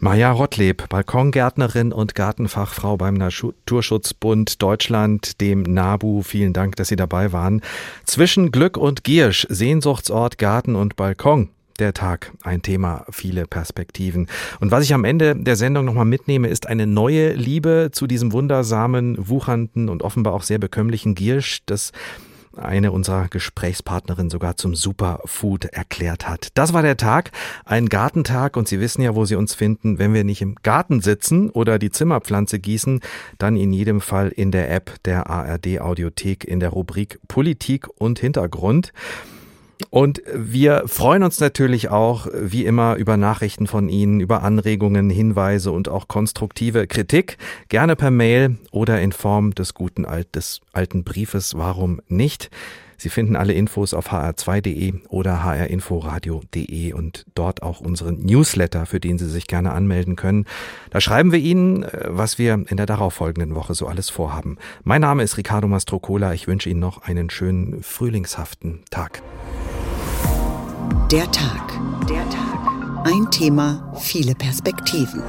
Maja Rottleb, Balkongärtnerin und Gartenfachfrau beim Naturschutzbund Deutschland, dem NABU. Vielen Dank, dass Sie dabei waren. Zwischen Glück und Giersch, Sehnsuchtsort, Garten und Balkon. Der Tag, ein Thema, viele Perspektiven. Und was ich am Ende der Sendung nochmal mitnehme, ist eine neue Liebe zu diesem wundersamen, wuchernden und offenbar auch sehr bekömmlichen Giersch, das eine unserer Gesprächspartnerin sogar zum Superfood erklärt hat. Das war der Tag, ein Gartentag und Sie wissen ja, wo Sie uns finden. Wenn wir nicht im Garten sitzen oder die Zimmerpflanze gießen, dann in jedem Fall in der App der ARD Audiothek in der Rubrik Politik und Hintergrund. Und wir freuen uns natürlich auch, wie immer, über Nachrichten von Ihnen, über Anregungen, Hinweise und auch konstruktive Kritik. Gerne per Mail oder in Form des guten Alt des alten Briefes. Warum nicht? Sie finden alle Infos auf hr2.de oder hrinforadio.de und dort auch unseren Newsletter, für den Sie sich gerne anmelden können. Da schreiben wir Ihnen, äh, was wir in der darauffolgenden Woche so alles vorhaben. Mein Name ist Ricardo Mastrocola. Ich wünsche Ihnen noch einen schönen frühlingshaften Tag. Der Tag. Der Tag. Ein Thema, viele Perspektiven.